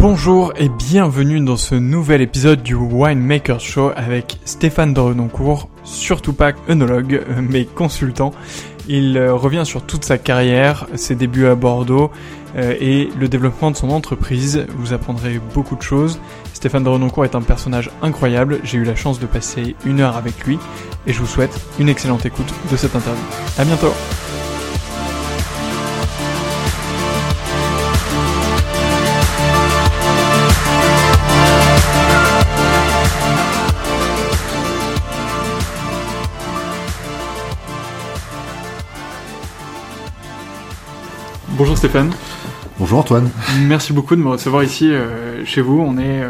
Bonjour et bienvenue dans ce nouvel épisode du Winemaker Show avec Stéphane de Renoncourt, surtout pas œnologue, mais consultant. Il euh, revient sur toute sa carrière, ses débuts à Bordeaux euh, et le développement de son entreprise. Vous apprendrez beaucoup de choses. Stéphane de Renoncourt est un personnage incroyable. J'ai eu la chance de passer une heure avec lui et je vous souhaite une excellente écoute de cette interview. À bientôt! Bonjour Stéphane. Bonjour Antoine. Merci beaucoup de me recevoir ici euh, chez vous. On est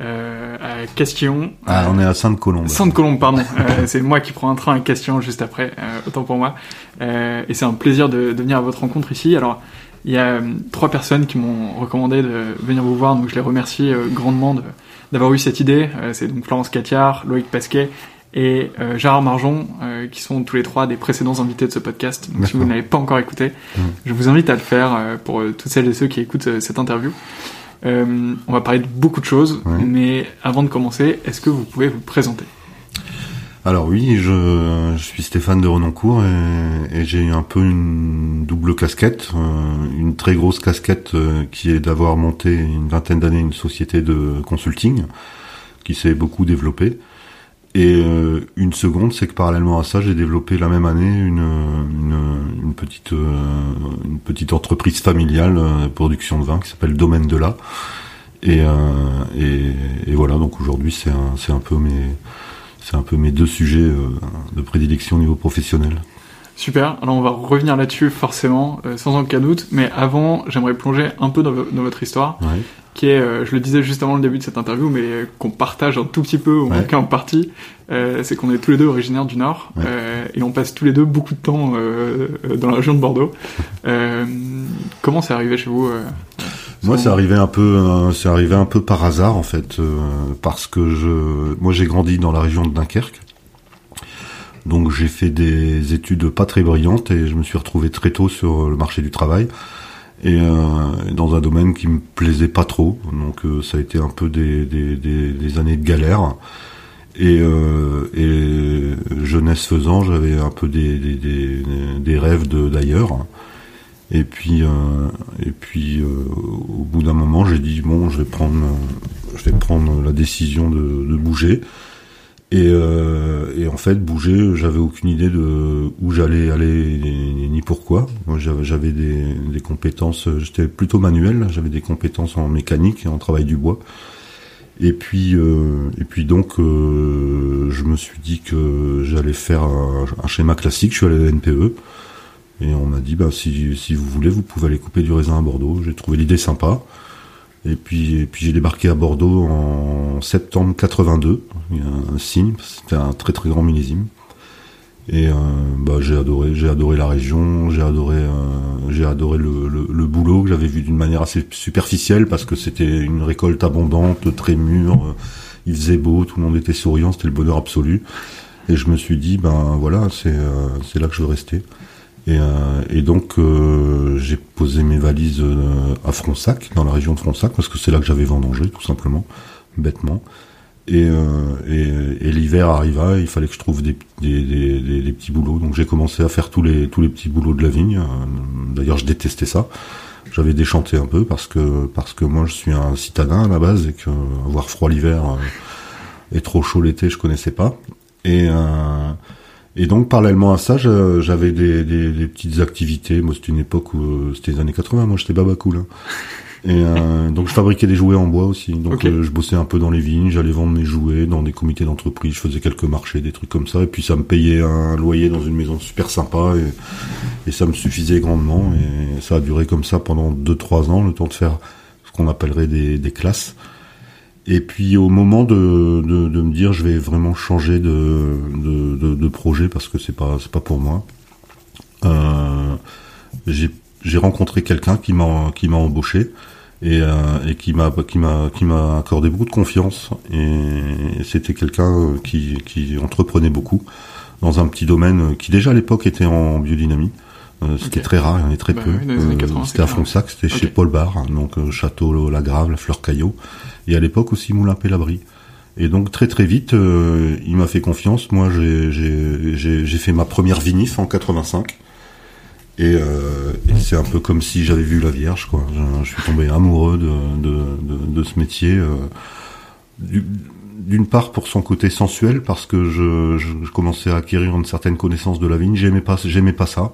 euh, à Castillon. Ah, on est à Sainte-Colombe. Sainte-Colombe, pardon. euh, c'est moi qui prends un train à Castillon juste après, euh, autant pour moi. et c'est un plaisir de, de, venir à votre rencontre ici. Alors, il y a trois personnes qui m'ont recommandé de venir vous voir, donc je les remercie grandement d'avoir eu cette idée. c'est donc Florence Catiard, Loïc Pasquet et euh, Gérard Marjon, euh, qui sont tous les trois des précédents invités de ce podcast. Donc si vous n'avez pas encore écouté, mm. je vous invite à le faire euh, pour euh, toutes celles et ceux qui écoutent euh, cette interview. on va parler de beaucoup de choses, mais avant de commencer, est-ce que vous pouvez vous présenter? Alors oui, je, je, suis Stéphane de Renoncourt et, et j'ai un peu une double casquette, une très grosse casquette qui est d'avoir monté une vingtaine d'années une société de consulting qui s'est beaucoup développée et euh, une seconde, c'est que parallèlement à ça, j'ai développé la même année une, une, une petite euh, une petite entreprise familiale euh, production de vin qui s'appelle Domaine de la Et, et, et, voilà, donc aujourd'hui c'est un, un peu mes c'est un peu mes deux sujets de prédilection au niveau professionnel. Super, alors on va revenir là-dessus forcément, sans aucun doute, mais avant j'aimerais plonger un peu dans, dans votre histoire. Ouais qui est, euh, je le disais juste avant le début de cette interview, mais qu'on partage un tout petit peu, au moins en partie, euh, c'est qu'on est tous les deux originaires du Nord euh, et on passe tous les deux beaucoup de temps euh, dans la région de Bordeaux. comment c'est arrivé chez vous Moi, c'est arrivé un peu, c'est arrivé un peu par hasard en fait, parce que je, moi, j'ai grandi dans la région de Dunkerque. Donc j'ai fait des études pas très brillantes et je me suis retrouvé très tôt sur le marché du travail et euh, dans un domaine qui me plaisait pas trop. Donc euh, ça a été un peu des, des, des, années de galère. Et, euh, et jeunesse faisant, j'avais un peu des, des, des rêves d'ailleurs. Et puis, euh, et puis au bout d'un moment, j'ai dit bon, je vais prendre, je vais prendre la décision de, de bouger. Et, euh, et, en fait, bouger, j'avais aucune idée de où j'allais aller ni, pourquoi. J'avais des, compétences, j'étais plutôt manuel, j'avais des compétences en mécanique et en travail du bois. Et puis, euh, et puis donc, euh, je me suis dit que j'allais faire un, schéma classique. Je suis allé à la NPE et on m'a dit, bah, si vous voulez, vous pouvez aller couper du raisin à Bordeaux. J'ai trouvé l'idée sympa. Et puis, puis j'ai débarqué à Bordeaux en septembre 82. Il y a un signe, c'était un très très grand millésime. Et euh, bah, j'ai adoré, j'ai adoré la région, j'ai adoré, euh, j'ai adoré le, boulot que j'avais vu d'une manière assez superficielle parce que c'était une récolte abondante, très mûre. Il faisait beau, tout le monde était souriant, c'était le bonheur absolu. Et je me suis dit, ben voilà, c'est euh, là que je veux rester. Et, euh, et donc euh, j'ai posé mes valises euh, à Fronsac, dans la région de Fronsac, parce que c'est là que j'avais vendangé, tout simplement, bêtement. Et, l'hiver arriva, il fallait que je trouve des, petits boulots. Donc j'ai commencé à faire tous les petits boulots de la vigne. D'ailleurs, je détestais ça. J'avais déchanté un peu parce que parce que moi je suis un citadin à la base et que avoir froid l'hiver et trop chaud l'été, je connaissais pas. Et et donc, parallèlement à ça, j'avais des, des, des, petites activités. Moi, c'était une époque où euh, c'était les années 80. Moi, j'étais baba cool. Hein. Et euh, donc, je fabriquais des jouets en bois aussi. Donc, euh, je bossais un peu dans les vignes. J'allais vendre mes jouets dans des comités d'entreprise. Je faisais quelques marchés, des trucs comme ça. Et puis, ça me payait un loyer dans une maison super sympa. Et, et ça me suffisait grandement. Et ça a duré comme ça pendant 2-3 ans, le temps de faire ce qu'on appellerait des, des classes. Et puis au moment de, de, me dire je vais vraiment changer de, de, projet parce que c'est pas c'est pas pour moi, euh, j'ai rencontré quelqu'un qui m'a qui m'a embauché et, euh, et qui m'a qui m'a qui m'a accordé beaucoup de confiance et c'était quelqu'un qui qui entreprenait beaucoup dans un petit domaine qui déjà à l'époque était en biodynamie. Euh, c'était très rare, il y en avait très bah peu. Euh, c'était à Fronsac, c'était chez Paul Bar, donc euh, Château La Grave, la Fleur Caillot et à l'époque aussi Moulin Pélabri. Et donc très très vite, euh, il m'a fait confiance. Moi, j'ai fait ma première vinif en 85. Et, euh, et c'est un peu comme si j'avais vu la Vierge, quoi. Je, je suis tombé amoureux de, de, de, de ce métier. Euh, D'une part pour son côté sensuel, parce que je, je, commençais à acquérir une certaine connaissance de la vigne. J'aimais pas, j'aimais pas ça.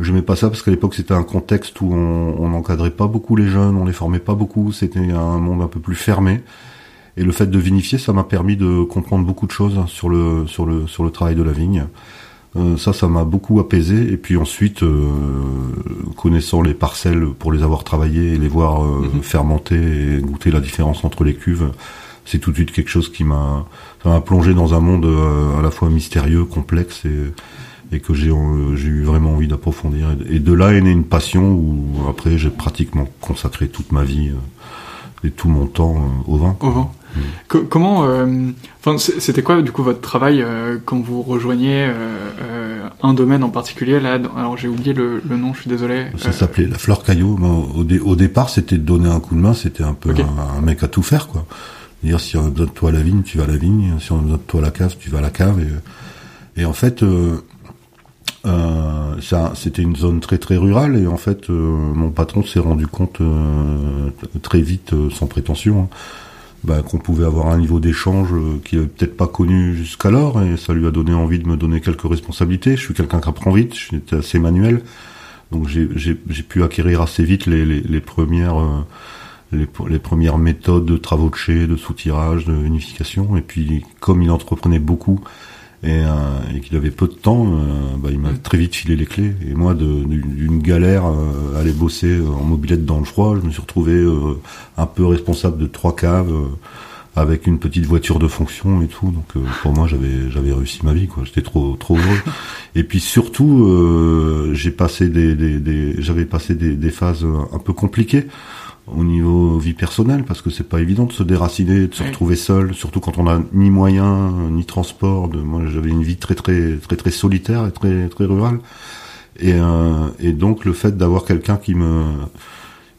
J'aimais pas ça parce qu'à l'époque c'était un contexte où on n'encadrait pas beaucoup les jeunes, on les formait pas beaucoup, c'était un monde un peu plus fermé. Et le fait de vinifier, ça m'a permis de comprendre beaucoup de choses sur le sur le sur le travail de la vigne. Euh, ça, ça m'a beaucoup apaisé. Et puis ensuite, euh, connaissant les parcelles pour les avoir travaillées et les voir euh, mhm. fermenter et goûter la différence entre les cuves, c'est tout de suite quelque chose qui m'a ça m'a plongé dans un monde à la fois mystérieux, complexe et et que j'ai euh, j'ai eu vraiment envie d'approfondir. Et de là est née une passion où après j'ai pratiquement consacré toute ma vie euh, et tout mon temps euh, au vin. Au vin. Mm. comment, enfin, c'était quoi du coup votre travail quand vous rejoignez un domaine en particulier là Alors j'ai oublié le, le, nom, je suis désolé. Ça s'appelait la fleur caillot. Au, au, départ, c'était de donner un coup de main. C'était un peu un, mec à tout faire, quoi. Dire si on a besoin de toi à la vigne, tu vas à la vigne. Si on a besoin de toi à la cave, tu vas à la cave. Et, et en fait, euh, ça, c'était une zone très très rurale et en fait, euh, mon patron s'est rendu compte euh, très vite, sans prétention, hein, bah, qu'on pouvait avoir un niveau d'échange qu'il avait peut-être pas connu jusqu'alors et ça lui a donné envie de me donner quelques responsabilités. Je suis quelqu'un qui apprend vite, j'étais assez manuel, donc j'ai pu acquérir assez vite les, les, les premières les, les, premières méthodes de travaux de chez, de soutirage, de unification. Et puis, comme il entreprenait beaucoup et, euh, et qu'il avait peu de temps, euh, bah, il m'a très vite filé les clés. Et moi, d'une galère euh, aller bosser en mobilette dans le froid, je me suis retrouvé un peu responsable de trois caves avec une petite voiture de fonction et tout. Donc pour moi, j'avais j'avais réussi ma vie. quoi. J'étais trop trop heureux. Et puis surtout, j'ai passé des, des, des j'avais passé des, des phases un peu compliquées au niveau vie personnelle parce que c'est pas évident de se déraciner, de se retrouver seul, surtout quand on a ni moyens ni transport. De, moi, j'avais une vie très très très très solitaire et très très rurale. Et, euh, et donc le fait d'avoir quelqu'un qui me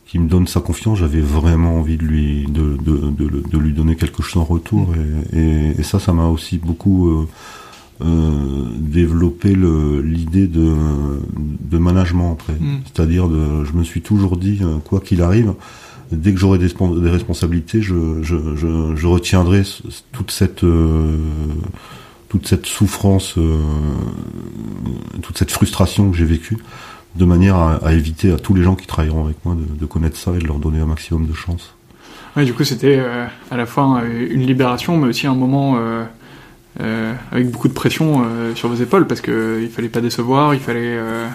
qui me donne sa confiance, j'avais vraiment envie de lui de, de, de, de, lui donner quelque chose en retour. Et, et, et ça, ça m'a aussi beaucoup euh, euh, développé l'idée de, de management après. Mm. C'est-à-dire, je me suis toujours dit, euh, quoi qu'il arrive, dès que j'aurai des, des, responsabilités, je, je, je, je, retiendrai toute cette euh, toute cette souffrance, euh, toute cette frustration que j'ai vécue, de manière à, à, éviter à tous les gens qui travailleront avec moi de, de, connaître ça et de leur donner un maximum de chance. Ouais, du coup, c'était à la fois une libération, mais aussi un moment euh, avec beaucoup de pression euh, sur vos épaules parce que il fallait pas décevoir, il fallait. Euh,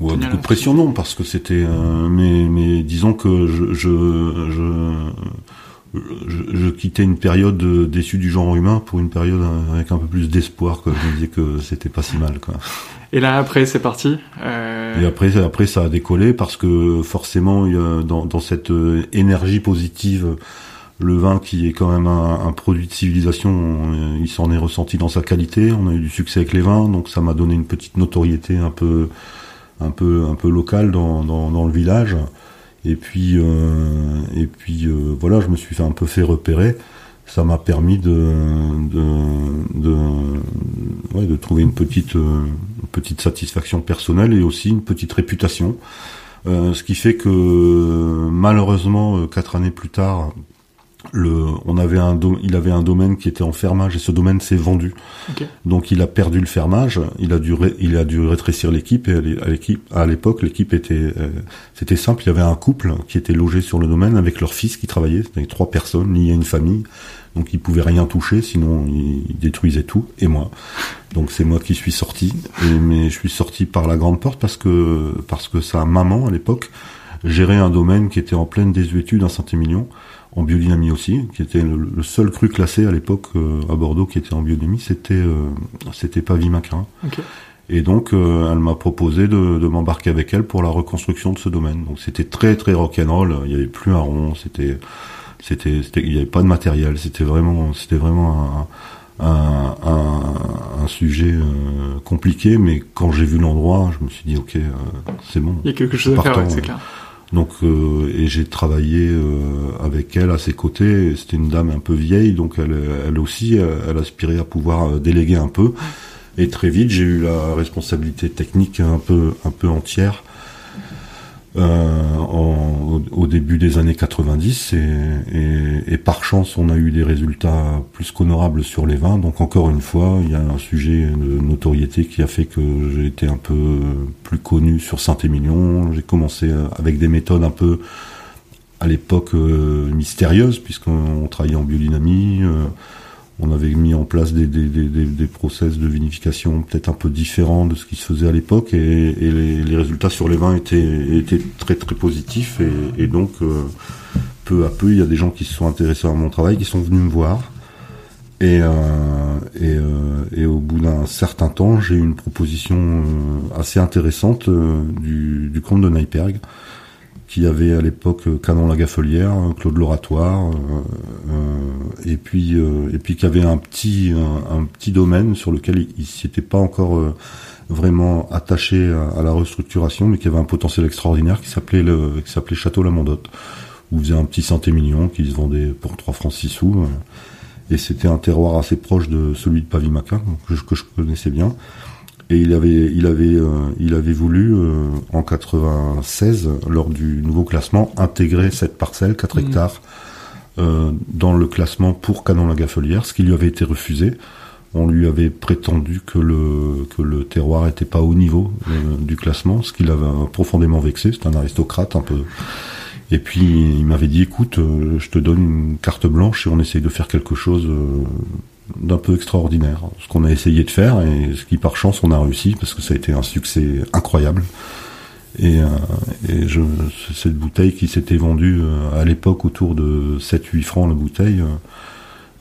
ouais, beaucoup de pression non parce que c'était mais mais disons que je je, je je, quittais une période déçue du genre humain pour une période avec un peu plus d'espoir. Quoi. Je me disais que c'était pas si mal. Quoi. Et là, après, c'est parti. Euh... Et après, après, ça a décollé parce que forcément, il y a, dans, dans cette énergie positive le vin qui est quand même un, produit de civilisation, il s'en est ressenti dans sa qualité. On a eu du succès avec les vins, donc ça m'a donné une petite notoriété un peu, un peu, un peu locale dans, dans, le village. Et puis, euh, et puis euh, voilà, je me suis un peu fait repérer. Ça m'a permis de, de, de, trouver une petite, euh, petite satisfaction personnelle et aussi une petite réputation. ce qui fait que malheureusement, quatre années plus tard, le, on avait un il avait un domaine qui était en fermage et ce domaine s'est vendu. Donc il a perdu le fermage, il a dû il a dû rétrécir l'équipe et à l'équipe à l'époque l'équipe était euh, c'était simple, il y avait un couple qui était logé sur le domaine avec leur fils qui travaillait, c'était trois personnes liées à une famille. Donc ils pouvaient rien toucher sinon ils, détruisaient tout et moi. Donc c'est moi qui suis sorti et mais je suis sorti par la grande porte parce que parce que sa maman à l'époque gérait un domaine qui était en pleine désuétude à Saint-Émilion en biodynamie aussi, qui était le, seul cru classé à l'époque euh, à Bordeaux qui était en biodynamie, c'était euh, c'était Pavimacarin. Et donc euh, elle m'a proposé de, de m'embarquer avec elle pour la reconstruction de ce domaine. Donc c'était très très rock'n'roll, il y avait plus un rond, c'était c'était il n'y avait pas de matériel, c'était vraiment c'était vraiment un, un, un, un sujet compliqué, mais quand j'ai vu l'endroit, je me suis dit ok, c'est bon. Il y a quelque chose à faire, c'est clair. Donc euh, et j'ai travaillé euh, avec elle à ses côtés. C'était une dame un peu vieille, donc elle, elle aussi, elle aspirait à pouvoir euh, déléguer un peu. Et très vite, j'ai eu la responsabilité technique un peu un peu entière euh, en, au, début des années 90 et, et, par chance on a eu des résultats plus qu'honorables sur les vins. Donc encore une fois il y a un sujet de notoriété qui a fait que j'ai été un peu plus connu sur Saint-Émilion. J'ai commencé avec des méthodes un peu à l'époque euh, mystérieuses puisqu'on travaillait en biodynamie euh, on avait mis en place des, des, des, des, process de vinification peut-être un peu différents de ce qui se faisait à l'époque et, les, résultats sur les vins étaient, étaient très très positifs et, donc euh, peu à peu il y a des gens qui se sont intéressés à mon travail qui sont venus me voir et, euh, et, euh, et, au bout d'un certain temps j'ai eu une proposition assez intéressante du, du comte de Neiperg qui avait à l'époque euh, Canon Lagafelière, euh, Claude Loratoire, euh, et puis et puis qui avait un petit un, petit domaine sur lequel il, s'était pas encore vraiment attaché à, la restructuration, mais qui avait un potentiel extraordinaire qui s'appelait le qui s'appelait Château La Mondotte, où faisait un petit Saint-Émilion qui se vendait pour 3 francs 6 sous. et c'était un terroir assez proche de celui de Pavimaca, que je connaissais bien. Et il avait, il avait, euh, il avait voulu euh, en 96, lors du nouveau classement, intégrer cette parcelle, 4 mmh. hectares, euh, dans le classement pour Canon-la-Gaffelière, ce qui lui avait été refusé. On lui avait prétendu que le que le terroir était pas au niveau du classement, ce qui l'avait profondément vexé. C'est un aristocrate un peu Et puis il m'avait dit écoute, euh, je te donne une carte blanche et on essaye de faire quelque chose euh, d'un peu extraordinaire. Ce qu'on a essayé de faire et ce qui par chance on a réussi parce que ça a été un succès incroyable. Et, euh, cette bouteille qui s'était vendue à l'époque autour de 7-8 francs la bouteille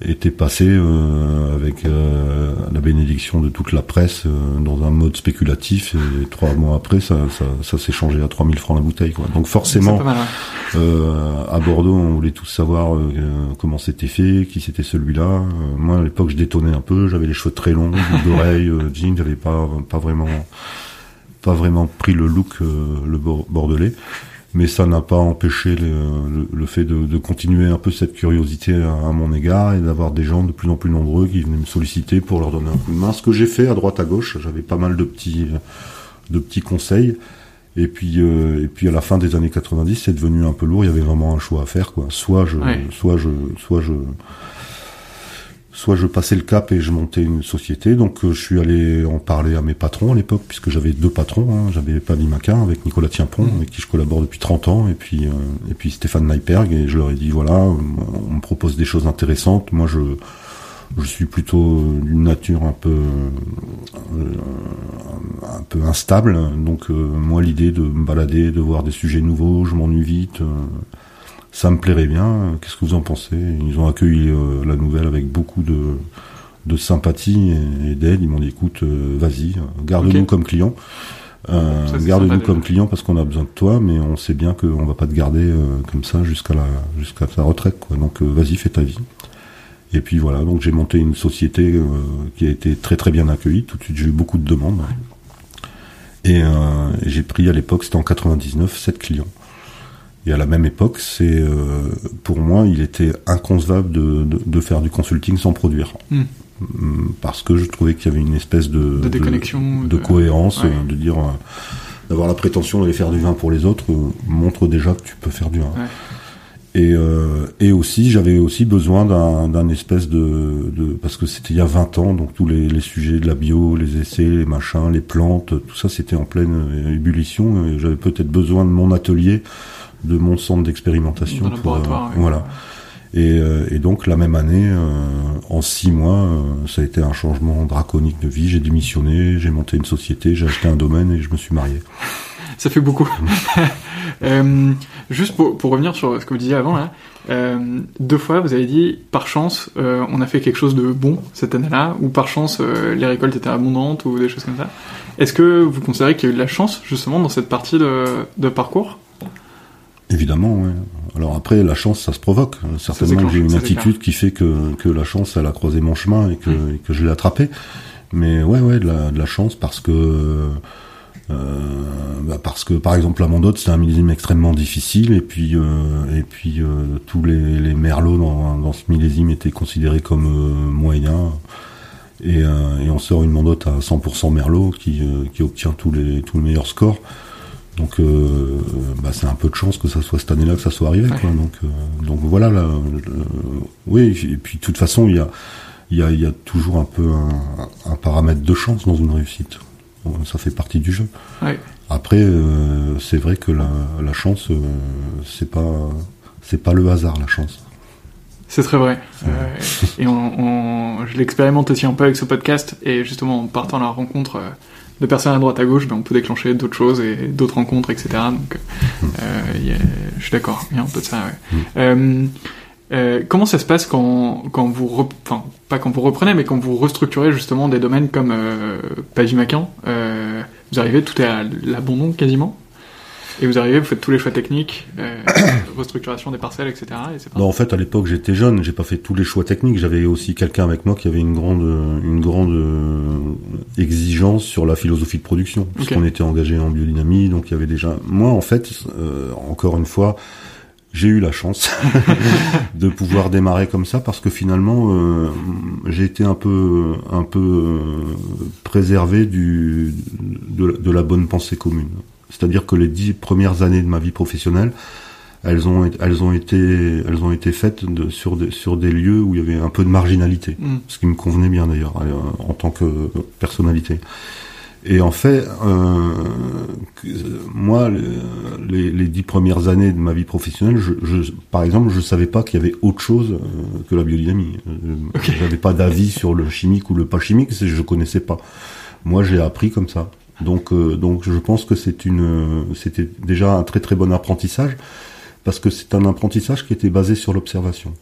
était passé euh, avec euh, la bénédiction de toute la presse euh, dans un mode spéculatif et trois mois après ça, ça, ça s'est changé à 3000 francs la bouteille quoi. donc forcément à Bordeaux on voulait tous savoir comment c'était fait qui c'était celui-là. Moi à l'époque je détonnais un peu j'avais les cheveux très longs d'oreilles jeans j'avais pas pas vraiment pas vraiment pris le look le bordelais mais ça n'a pas empêché le, le, fait de, de, continuer un peu cette curiosité à, mon égard et d'avoir des gens de plus en plus nombreux qui venaient me solliciter pour leur donner un coup de main. Ce que j'ai fait à droite à gauche, j'avais pas mal de petits de petits conseils. Et puis euh, et puis à la fin des années 90, c'est devenu un peu lourd. Il y avait vraiment un choix à faire, quoi. Soit je, soit je, soit je soit je passais le cap et je montais une société. Donc euh, je suis allé en parler à mes patrons à l'époque, puisque j'avais deux patrons. Hein. J'avais Paddy Maca avec Nicolas Tienpont, mmh. avec qui je collabore depuis 30 ans, et puis euh, et puis Stéphane Neiperg. Et je leur ai dit voilà, on me propose des choses intéressantes. Moi je je suis plutôt d'une nature un peu euh, un peu instable. Donc moi l'idée de me balader, de voir des sujets nouveaux, je m'ennuie vite ça me plairait bien. Qu'est-ce que vous en pensez? Ils ont accueilli euh, la nouvelle avec beaucoup de, de sympathie et, d'aide. Ils m'ont dit écoute, euh, vas-y, garde-nous comme client. Euh, garde-nous comme client parce qu'on a besoin de toi, mais on sait bien qu'on va pas te garder comme ça jusqu'à la jusqu'à ta retraite. Quoi. Donc vas-y, fais ta vie. Et puis voilà, donc j'ai monté une société qui a été très très bien accueillie. Tout de suite, j'ai eu beaucoup de demandes. Et, et j'ai pris à l'époque, c'était en 99, 7 clients. Et à la même époque, c'est euh, pour moi, il était inconcevable de, de, de, faire du consulting sans produire. Hmm. Hmm, parce que je trouvais qu'il y avait une espèce de, de déconnexion, de, cohérence, de dire euh, d'avoir la prétention d'aller faire du vin pour les autres euh, montre déjà que tu peux faire du vin. Et, euh, et aussi, j'avais aussi besoin d'un espèce de, de, parce que c'était il y a 20 ans, donc tous les, les, sujets de la bio, les essais, les machins, les plantes, tout ça, c'était en pleine ébullition. J'avais peut-être besoin de mon atelier de mon centre d'expérimentation. pour euh, Voilà. Et, euh, et, donc la même année, euh, en six mois, ça a été un changement draconique de vie. J'ai démissionné, j'ai monté une société, j'ai acheté un domaine et je me suis marié. Ça fait beaucoup. euh, juste pour, pour, revenir sur ce que vous disiez avant, là, euh, deux fois vous avez dit par chance euh, on a fait quelque chose de bon cette année-là, ou par chance les récoltes étaient abondantes ou des choses comme ça. Est-ce que vous considérez qu'il y a eu de la chance justement dans cette partie de, de parcours? Évidemment, ouais. Alors après, la chance, ça se provoque. Certainement j'ai une attitude qui fait que, que la chance, elle a croisé mon chemin et que, et que je l'ai attrapé. Mais ouais, ouais, de la, de la chance parce que euh, bah parce que par exemple la Mandotte c'est un millésime extrêmement difficile et puis euh, et puis euh, tous les, les merlots dans, dans ce millésime étaient considérés comme euh, moyens et, euh, et on sort une Mandotte à 100% merlot qui, qui obtient tous les tous les meilleurs scores donc, euh, bah, c'est un peu de chance que ça soit cette année-là que ça soit arrivé. Quoi. Donc, euh, donc voilà. Là, oui. Et puis, de toute façon, il y a, il y a, il y a toujours un peu un, un, paramètre de chance dans une réussite. Ça fait partie du jeu. Ouais. Après, euh, c'est vrai que la, la chance, euh, c'est pas, c'est pas le hasard, la chance. C'est très vrai. Euh, et on, on je l'expérimente aussi un peu avec ce podcast. Et justement, en partant à la rencontre de personnes à droite à gauche, ben, on peut déclencher d'autres choses et d'autres rencontres, etc. Donc, euh, y a, je suis d'accord, il y a un peu de ça. Ouais. Mm. Euh, euh, comment ça se passe quand, quand vous, enfin pas quand vous reprenez, mais quand vous restructurez justement des domaines comme euh, Pavimacan, euh, vous arrivez tout est à l'abandon quasiment? Et vous arrivez, vous faites tous les choix techniques, euh, restructuration des parcelles, etc. Et non, en fait, à l'époque, j'étais jeune, j'ai pas fait tous les choix techniques. J'avais aussi quelqu'un avec moi qui avait une grande, une grande euh, exigence sur la philosophie de production, parce qu'on était engagé en biodynamie, donc il y avait déjà. Moi, en fait, euh, encore une fois, j'ai eu la chance de pouvoir démarrer comme ça parce que finalement euh, j'ai été un peu un peu euh, préservé du de, de, la bonne pensée commune. C'est-à-dire que les dix premières années de ma vie professionnelle, elles ont, elles ont été, elles ont été faites de, sur, des, sur des lieux où il y avait un peu de marginalité, mm. ce qui me convenait bien d'ailleurs euh, en tant que personnalité. Et en fait, euh, moi, les, les, dix premières années de ma vie professionnelle, je, je par exemple, je savais pas qu'il y avait autre chose euh, que la biodynamie. Euh, okay. J'avais pas d'avis sur le chimique ou le pas chimique, je connaissais pas. Moi, j'ai appris comme ça. Donc, euh, donc, je pense que c'était déjà un très très bon apprentissage parce que c'est un apprentissage qui était basé sur l'observation.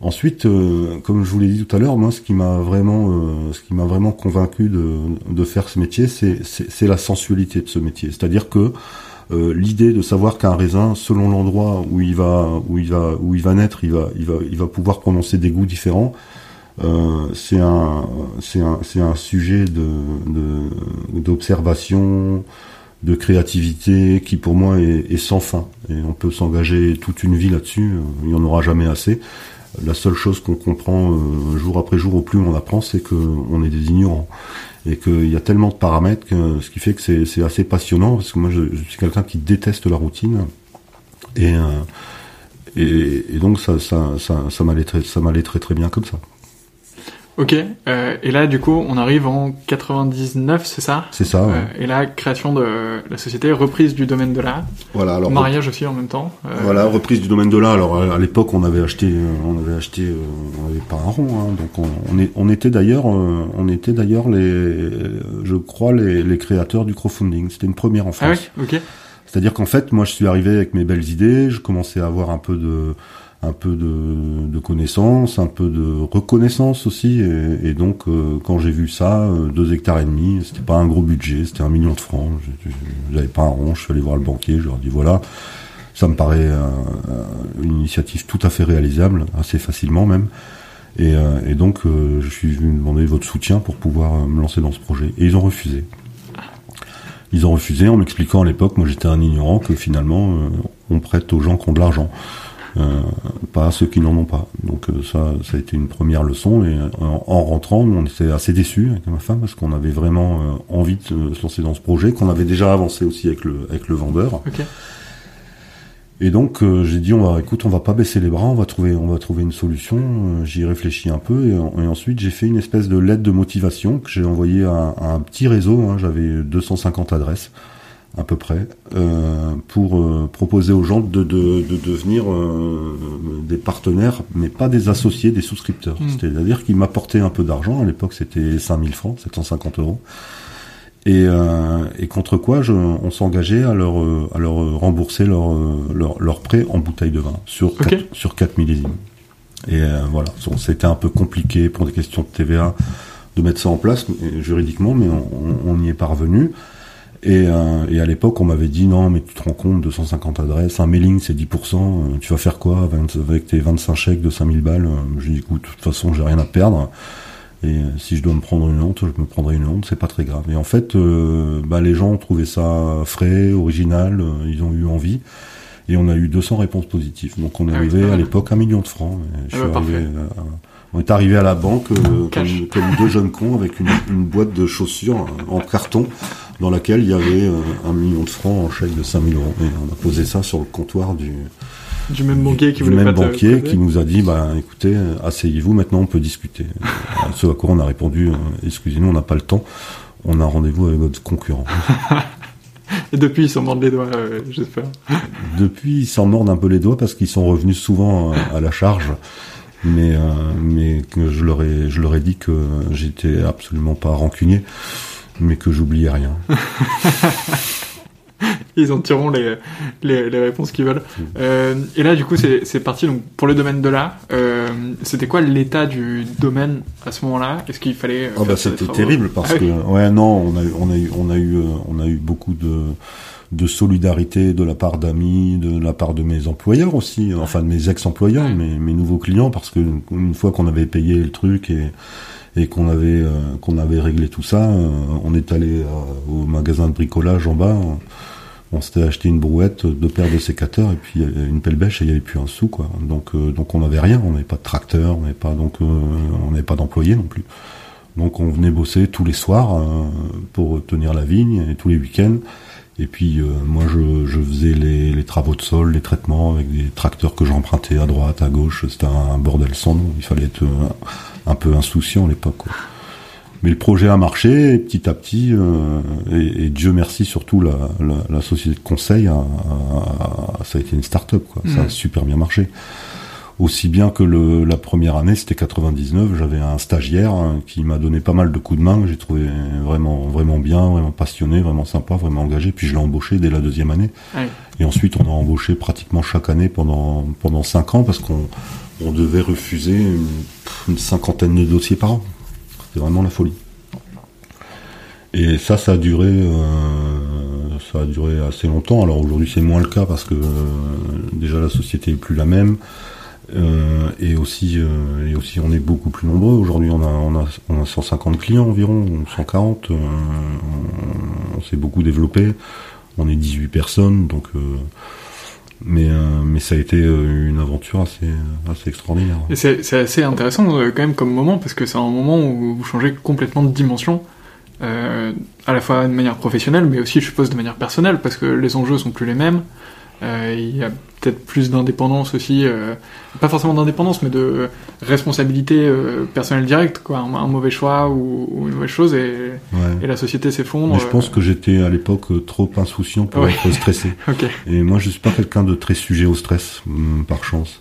Ensuite, euh, comme je vous l'ai dit tout à l'heure, moi, ce qui m'a vraiment, euh, ce qui m'a vraiment convaincu de, faire ce métier, c'est la sensualité de ce métier. C'est-à-dire que l'idée de savoir qu'un raisin, selon l'endroit où il va, où il va, où il va naître, il va, il va, il va pouvoir prononcer des goûts différents. C'est un, c'est un, c'est un sujet de, d'observation, de, créativité qui pour moi est, est sans fin. Et on peut s'engager toute une vie là-dessus. Il n'y en aura jamais assez la seule chose qu'on comprend euh, jour après jour au plus on apprend, c'est qu'on est des ignorants et qu'il y a tellement de paramètres, que, ce qui fait que c'est assez passionnant parce que moi je, suis quelqu'un qui déteste la routine et euh, et, et, donc ça ça ça, ça m'allait très très très bien comme ça. Ok, euh, et là du coup on arrive en 99, c'est ça C'est ça. Euh, et là création de la société, reprise du domaine de l'art. Voilà. Alors mariage aussi en même temps. Euh... Voilà, reprise du domaine de l'art. Alors à l'époque on avait acheté, euh, on avait acheté, euh, on avait pas un rond, hein, donc on, on, est, on était d'ailleurs, on était d'ailleurs les, je crois les, les créateurs du crowdfunding. C'était une première en France. Ah oui, ok. C'est-à-dire qu'en fait moi je suis arrivé avec mes belles idées, je commençais à avoir un peu de un peu de, de connaissances, un peu de reconnaissance aussi. Et, donc, euh, quand j'ai vu ça, euh, deux hectares et demi, c'était pas un gros budget, c'était un million de francs. J'avais pas un rond, je suis allé voir le banquier, je leur dit voilà, ça me paraît euh, une initiative tout à fait réalisable, assez facilement même. Et, et donc, je suis venu demander votre soutien pour pouvoir me lancer dans ce projet. Et ils ont refusé. Ils ont refusé en m'expliquant à l'époque, moi j'étais un ignorant, que finalement on prête aux gens qui ont de l'argent. Euh, pas à ceux qui n'en ont pas. Donc euh, ça, ça a été une première leçon. Et en, rentrant, on était assez déçus avec ma femme parce qu'on avait vraiment euh, envie de se lancer dans ce projet, qu'on avait déjà avancé aussi avec le avec le vendeur. Et donc j'ai dit on va écoute on va pas baisser les bras on va trouver on va trouver une solution j'y réfléchis un peu et, ensuite j'ai fait une espèce de lettre de motivation que j'ai envoyée à, un petit réseau hein, j'avais 250 adresses à peu près, euh, pour euh, proposer aux gens de, de, de devenir euh, des partenaires, mais pas des associés, des souscripteurs. Hmm. C'est-à-dire qu'ils m'apportaient un peu d'argent, à l'époque c'était 5000 francs, 750 euros, et, euh, et contre quoi je, on s'engageait à leur, à leur rembourser leur, leur, leur, prêt en bouteille de vin sur, 4, sur 4 millésimes. Et voilà, c'était un peu compliqué pour des questions de TVA de mettre ça en place juridiquement, mais on, on y est parvenu. Et, euh, et à l'époque, on m'avait dit non, mais tu te rends compte, 250 adresses, un mailing c'est 10%, euh, tu vas faire quoi avec tes 25 chèques de 5000 balles Je dis écoute, de toute façon, j'ai rien à perdre. Et euh, si je dois me prendre une honte, je me prendrai une honte, c'est pas très grave. Et en fait, bah, les gens ont trouvé ça frais, original, ils ont eu envie. Et on a eu 200 réponses positives. Donc on est ah arrivé à l'époque à un million de francs. je ah suis arrivé on est arrivé à la banque comme, comme, deux jeunes cons avec une, une boîte de chaussures en carton dans laquelle il y avait euh, un million de francs en chèque de 5000 euros. Et on a posé ça sur le comptoir du, du même banquier qui, même banquier qui nous a dit bah écoutez asseyez-vous maintenant on peut discuter. Ce à quoi on a répondu euh, excusez-nous on n'a pas le temps. On a rendez-vous avec votre concurrent. Et depuis ils s'en mordent les doigts euh, j'espère. Depuis ils s'en mordent un peu les doigts parce qu'ils sont revenus souvent à la charge. Mais mais je leur ai je leur ai dit que j'étais absolument pas rancunier mais que j'oubliais rien. Ils en tireront les, les, les réponses qu'ils veulent. Euh, et là, du coup, c'est parti donc, pour le domaine de l'art. Euh, C'était quoi l'état du domaine à ce moment-là? Est-ce qu'il fallait. Oh bah, C'était terrible parce ah que. Ouais, non, on a, on, a eu, on, a eu, on a eu beaucoup de de solidarité de la part d'amis, de la part de mes employeurs aussi, enfin de mes ex-employeurs, mes, mes nouveaux clients, parce que une fois qu'on avait payé le truc et et qu'on avait euh, qu'on avait réglé tout ça, euh, on est allé euh, au magasin de bricolage en bas. On, s'était acheté une brouette, deux paires de sécateurs et puis une pelle bêche et il n'y avait plus un sou quoi. Donc donc on n'avait rien, on n'avait pas de tracteur, on n'avait pas donc on n'avait pas d'employés non plus. Donc on venait bosser tous les soirs pour tenir la vigne et tous les week-ends. Et puis moi je, je faisais les, les, travaux de sol, les traitements avec des tracteurs que j'empruntais à droite, à gauche. C'était un, bordel sans nom. Il fallait être un peu insouciant à l'époque. Mais le projet a marché et petit à petit, euh, et, Dieu merci surtout la, la, société de conseil, a, ça a été une start-up, quoi. Ça a mm. super bien marché. Aussi bien que le, la première année, c'était 99, j'avais un stagiaire hein, qui m'a donné pas mal de coups de main, que j'ai trouvé vraiment vraiment bien, vraiment passionné, vraiment sympa, vraiment engagé. Puis je l'ai embauché dès la deuxième année. Et ensuite, on a embauché pratiquement chaque année pendant pendant cinq ans parce qu'on on devait refuser une, cinquantaine de dossiers par an. C'était vraiment la folie. Et ça, ça a duré, euh, ça a duré assez longtemps. Alors aujourd'hui, c'est moins le cas parce que euh, déjà la société est plus la même. Euh, et aussi, et aussi, on est beaucoup plus nombreux. Aujourd'hui, on a, on a, on a 150 clients environ, 140. on s'est beaucoup développé. On est 18 personnes, donc mais euh, mais ça a été euh, une aventure assez assez extraordinaire. C'est assez intéressant euh, quand même comme moment parce que c'est un moment où vous changez complètement de dimension. à la fois de manière professionnelle, mais aussi, je suppose, de manière personnelle, parce que les enjeux sont plus les mêmes. Euh, il y a peut-être plus d'indépendance aussi, euh, pas forcément d'indépendance, mais de responsabilité euh, personnelle directe, quoi. Un, mauvais choix ou, une mauvaise chose et, et la société s'effondre. je pense que j'étais à l'époque trop insouciant pour être stressé. Et moi, je suis pas quelqu'un de très sujet au stress, mm, par chance.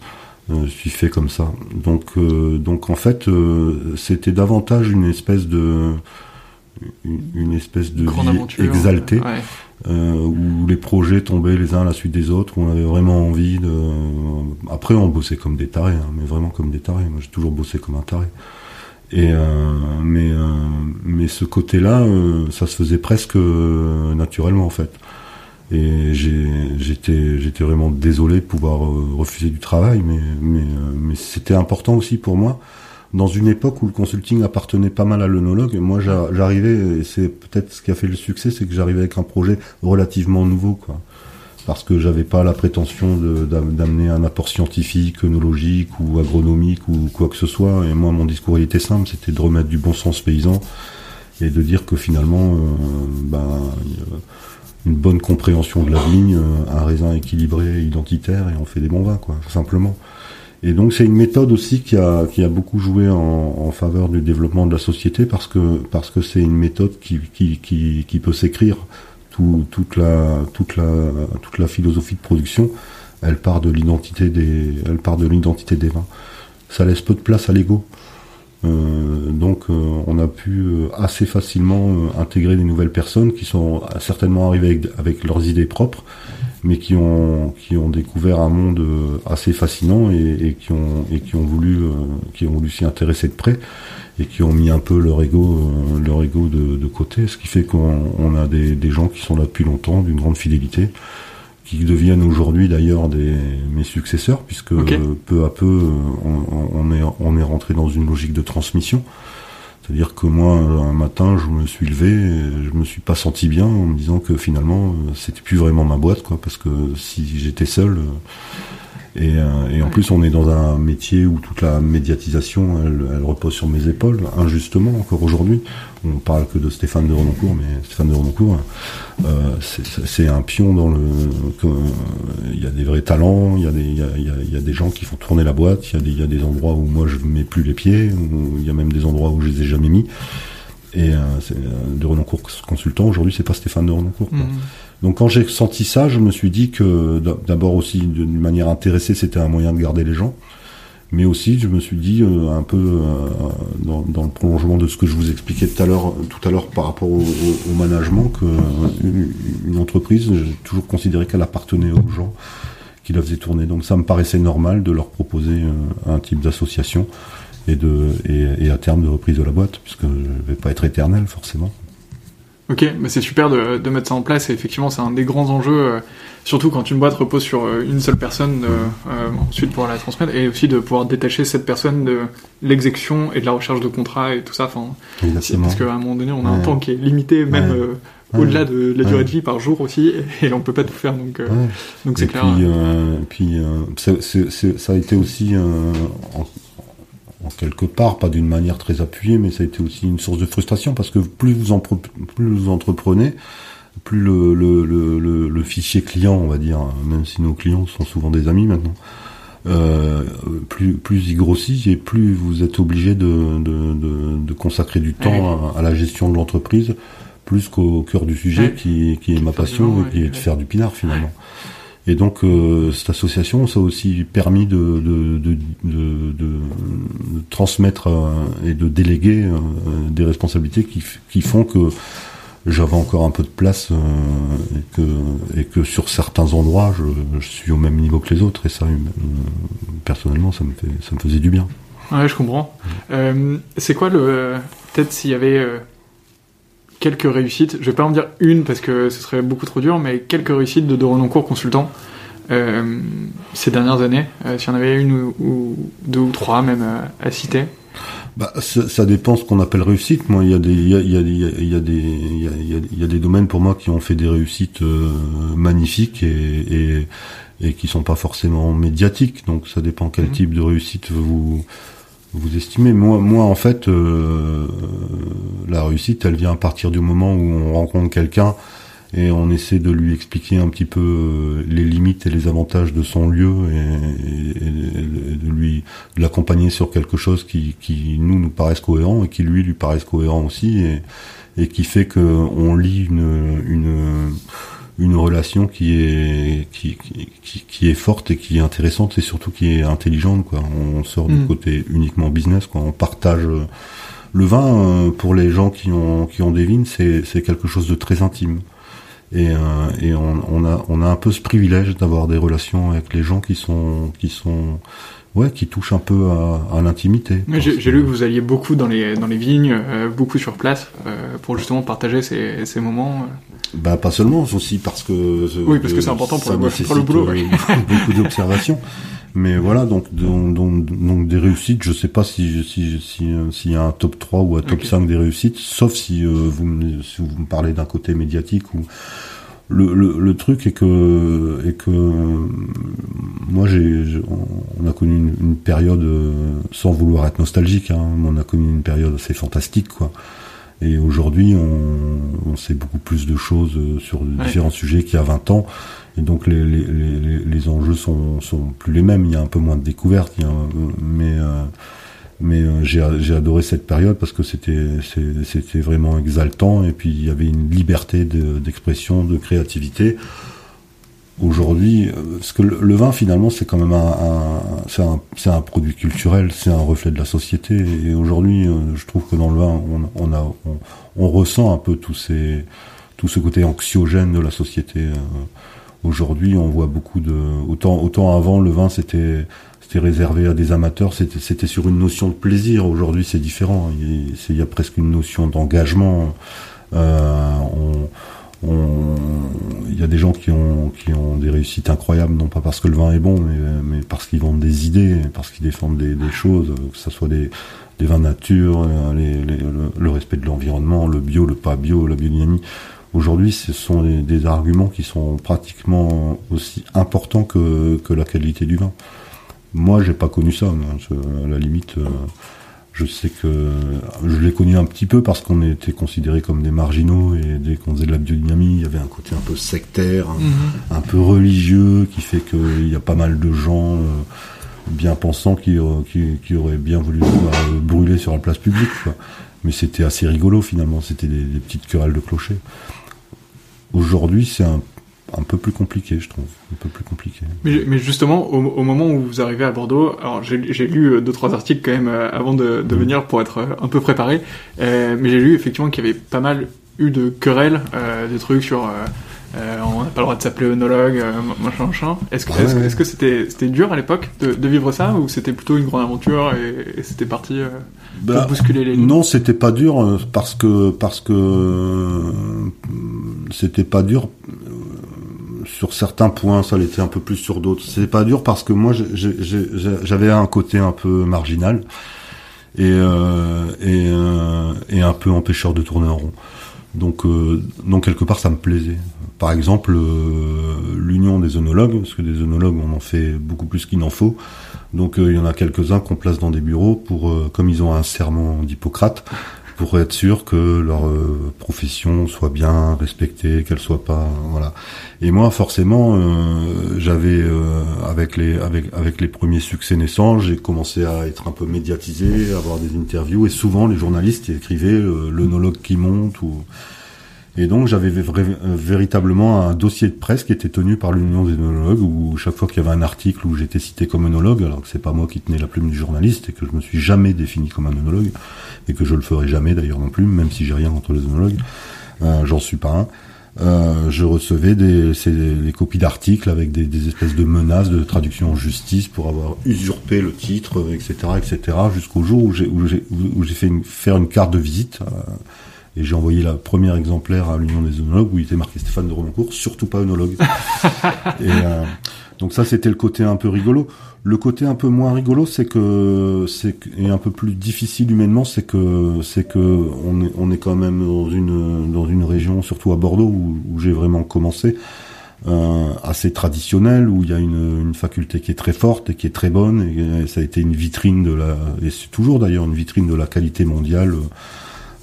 je suis fait comme ça. Donc, donc en fait, c'était davantage une espèce de une, espèce de vie exaltée. Euh, où les projets tombaient les uns à la suite des autres, où on avait vraiment envie de. Après, on bossait comme des tarés, hein, mais vraiment comme des tarés. Moi, j'ai toujours bossé comme un taré. Et euh, mais euh, mais ce côté-là, euh, ça se faisait presque euh, naturellement en fait. Et j'étais j'étais vraiment désolé de pouvoir refuser du travail, mais mais mais c'était important aussi pour moi dans une époque où le consulting appartenait pas mal à l'œnologue, moi j'arrivais, et c'est peut-être ce qui a fait le succès, c'est que j'arrivais avec un projet relativement nouveau, quoi. Parce que j'avais pas la prétention d'amener un apport scientifique, œnologique ou agronomique ou quoi que ce soit. Et moi, mon discours il était simple, c'était de remettre du bon sens paysan et de dire que finalement, euh, ben, une bonne compréhension de la vigne, euh, un raisin équilibré, identitaire, et on fait des bons vins, quoi, simplement. Et donc c'est une méthode aussi qui a, beaucoup joué en, faveur du développement de la société parce que c'est une méthode qui, peut s'écrire tout, toute la philosophie de production. Elle part de l'identité des elle vins. Ça laisse peu de place à l'ego. Euh, donc euh, on a pu euh, assez facilement intégrer des nouvelles personnes qui sont certainement arrivées avec leurs idées propres mais qui ont qui ont découvert un monde euh, assez fascinant et, et qui ont et qui ont voulu euh, qui ont voulu s'y intéresser de près et qui ont mis un peu leur ego euh, leur ego de, de, côté, ce qui fait qu'on a des, des gens qui sont là depuis longtemps, d'une grande fidélité, qui deviennent aujourd'hui d'ailleurs des mes successeurs puisque peu à peu on, on, est on est rentré dans une logique de transmission. C'est-à-dire que moi, un matin, je me suis levé, et je me suis pas senti bien en me disant que finalement, c'était plus vraiment ma boîte, quoi, parce que si j'étais seul, et, euh, et, en plus, on est dans un métier où toute la médiatisation, elle, elle repose sur mes épaules, injustement encore aujourd'hui. On parle que de Stéphane de Renoncourt, mais Stéphane de Renoncourt, euh, c'est un pion dans le. Il y a des vrais talents, il y, a des, il, y a, il y a des gens qui font tourner la boîte, il y, a des, il y a des endroits où moi je mets plus les pieds, il y a même des endroits où je les ai jamais mis. Et euh, de Renoncourt consultant, aujourd'hui, c'est pas Stéphane de Renoncourt. Quoi. Mmh. Donc quand j'ai senti ça, je me suis dit que d'abord aussi d'une manière intéressée, c'était un moyen de garder les gens. Mais aussi, je me suis dit euh, un peu euh, dans, le prolongement de ce que je vous expliquais tout à l'heure, tout à l'heure par rapport au, management, que une, entreprise, j'ai toujours considéré qu'elle appartenait aux gens qui la faisaient tourner. Donc ça me paraissait normal de leur proposer euh, un type d'association et et, et, à terme de reprise de la boîte, puisque je ne vais pas être éternel forcément. Ok, mais c'est super de, de, mettre ça en place et effectivement c'est un des grands enjeux, euh, surtout quand une boîte repose sur euh, une seule personne, euh, ensuite pouvoir la transmettre et aussi de pouvoir détacher cette personne de l'exécution et de la recherche de contrats et tout ça. Enfin, parce qu'à un moment donné on a un temps qui est limité même au-delà de, la durée de vie par jour aussi et, on peut pas tout faire donc donc c'est clair. Puis, puis ça a été aussi en, en quelque part, pas d'une manière très appuyée, mais ça a été aussi une source de frustration parce que plus vous, en, plus vous entreprenez, plus le, le, le, le, fichier client, on va dire, même si nos clients sont souvent des amis maintenant, euh, plus, plus il grossit et plus vous êtes obligé de, de, de, de consacrer du temps à, la gestion de l'entreprise plus qu'au cœur du sujet qui, qui est ma passion et qui est de faire du pinard finalement. Et donc euh, cette association, ça a aussi permis de, transmettre euh, et de déléguer euh, des responsabilités qui, font que j'avais encore un peu de place et, que, sur certains endroits, je, suis au même niveau que les autres. Et ça, personnellement, ça me faisait du bien. Ouais, je comprends. c'est quoi le... Peut-être s'il y avait quelques réussites. Je vais pas en dire une parce que ce serait beaucoup trop dur, mais quelques réussites de, Renoncourt consultant euh, ces dernières années. Euh, S'il y en avait une ou, deux ou trois même euh, à citer. Bah, ça, dépend ce qu'on appelle réussite. Moi, il y a des, il y a, il y a, il y a des, il y a, il y a des domaines pour moi qui ont fait des réussites euh, magnifiques et, et, et qui sont pas forcément médiatiques. Donc, ça dépend quel mhm. type de réussite vous vous estimez Moi, moi en fait, euh, la réussite, elle vient à partir du moment où on rencontre quelqu'un et on essaie de lui expliquer un petit peu euh, les limites et les avantages de son lieu et, de lui de l'accompagner sur quelque chose qui, qui nous nous paraisse cohérent et qui lui lui paraisse cohérent aussi et, et qui fait que on lit une, une une relation qui est qui, qui, qui, est forte et qui est intéressante et surtout qui est intelligente quoi. On sort du mm. côté uniquement business quoi. On partage le vin euh, pour les gens qui ont qui ont des vignes c'est c'est quelque chose de très intime. Et euh, et on, on a on a un peu ce privilège d'avoir des relations avec les gens qui sont qui sont ouais, qui touche un peu à, à l'intimité. J'ai lu que vous alliez beaucoup dans les dans les vignes, euh, beaucoup sur place, euh, pour justement partager ces, ces moments. Euh. Bah pas seulement, aussi parce que oui, parce que c'est important pour, le, pour le boulot. beaucoup d'observations. Mais voilà, donc, donc, donc, des réussites, je sais pas si s'il si, si, y a un top 3 ou un top 5 des réussites, sauf si, vous, me, si vous me parlez d'un côté médiatique ou le, le, le, truc est que, est que moi, j'ai, on a connu une, une, période, sans vouloir être nostalgique, hein, on a connu une période assez fantastique, quoi. Et aujourd'hui, on, on, sait beaucoup plus de choses sur différents sujets qu'il y a 20 ans. Et donc, les, les, les, les, enjeux sont, sont plus les mêmes. Il y a un peu moins de découvertes, il y a, mais euh, mais euh, j'ai adoré cette période parce que c'était vraiment exaltant et puis il y avait une liberté d'expression, de, créativité. Aujourd'hui, euh, parce que le, vin finalement c'est quand même un, c'est un, produit culturel, c'est un reflet de la société et aujourd'hui euh, je trouve que dans le vin on, ressent un peu tous ces tout ce côté anxiogène de la société. Aujourd'hui, on voit beaucoup de autant autant avant le vin c'était réservé à des amateurs, c'était sur une notion de plaisir. Aujourd'hui, c'est différent. Il y, a presque une notion d'engagement. Euh, il y a des gens qui ont, qui ont des réussites incroyables, non pas parce que le vin est bon, mais, parce qu'ils vendent des idées, parce qu'ils défendent des, choses, que ce soit des, des vins nature, le, respect de l'environnement, le bio, le pas bio, la biodynamie. Aujourd'hui, ce sont des, des, arguments qui sont pratiquement aussi importants que, que la qualité du vin. Moi, j'ai pas connu ça. à la limite, euh, je sais que je l'ai connu un petit peu parce qu'on était considérés comme des marginaux et dès qu'on faisait de la biodynamie, il y avait un côté un peu sectaire, un, mhm. peu religieux, qui fait qu'il y a pas mal de gens euh, bien pensants qui, euh, qui, qui, auraient bien voulu brûler sur la place publique. Mais c'était assez rigolo finalement. C'était des, des petites querelles de clocher. Aujourd'hui, c'est un un peu plus compliqué, je trouve, un peu plus compliqué. Mais, mais justement, au, moment où vous arrivez à Bordeaux, alors j'ai lu euh, deux trois articles quand même euh, avant de, de venir pour être euh, un peu préparé, mais j'ai lu effectivement qu'il y avait pas mal eu de querelles, des trucs sur euh, on n'a pas le droit de s'appeler œnologue, euh, machin, machin. Est-ce que c'était c'était dur à l'époque de, de, vivre ça ou c'était plutôt une grande aventure et, et c'était parti euh, pour bah, bousculer les lignes? Non, c'était pas dur euh, parce que parce que c'était pas dur sur certains points, ça l'était un peu plus sur d'autres. C'est pas dur parce que moi j'avais un côté un peu marginal et et, et un peu empêcheur de tourner en rond. Donc, donc quelque part, ça me plaisait par exemple euh, l'union des œnologues, parce que des œnologues on en fait beaucoup plus qu'il n'en faut. Donc euh, il y en a quelques-uns qu'on place dans des bureaux pour, euh, comme ils ont un serment d'Hippocrate, pour être sûr que leur euh, profession soit bien respectée, qu'elle soit pas voilà. Et moi forcément euh, j'avais euh, avec les avec avec les premiers succès naissants, j'ai commencé à être un peu médiatisé, à avoir des interviews et souvent les journalistes écrivaient l'onologue qui monte ou et donc j'avais véritablement un dossier de presse qui était tenu par l'Union des œnologues où chaque fois qu'il y avait un article où j'étais cité comme œnologue, alors que c'est pas moi qui tenais la plume du journaliste et que je me suis jamais défini comme un œnologue et que je le ferai jamais d'ailleurs non plus, même si j'ai rien contre les œnologues, euh, j'en suis pas un. Euh, je recevais des, des copies d'articles avec des, espèces de menaces de traduction en justice pour avoir usurpé le titre, etc., etc., jusqu'au jour où j'ai fait une, faire une carte de visite. Euh, et j'ai envoyé la première exemplaire à l'Union des œnologues où il était marqué Stéphane de Romancourt, surtout pas œnologue. et euh, donc ça, c'était le côté un peu rigolo. Le côté un peu moins rigolo, c'est que c'est et un peu plus difficile humainement, c'est que c'est que on est on est quand même dans une dans une région, surtout à Bordeaux où, où j'ai vraiment commencé. Euh, assez traditionnelle où il y a une, une, faculté qui est très forte et qui est très bonne et, ça a été une vitrine de la et c'est toujours d'ailleurs une vitrine de la qualité mondiale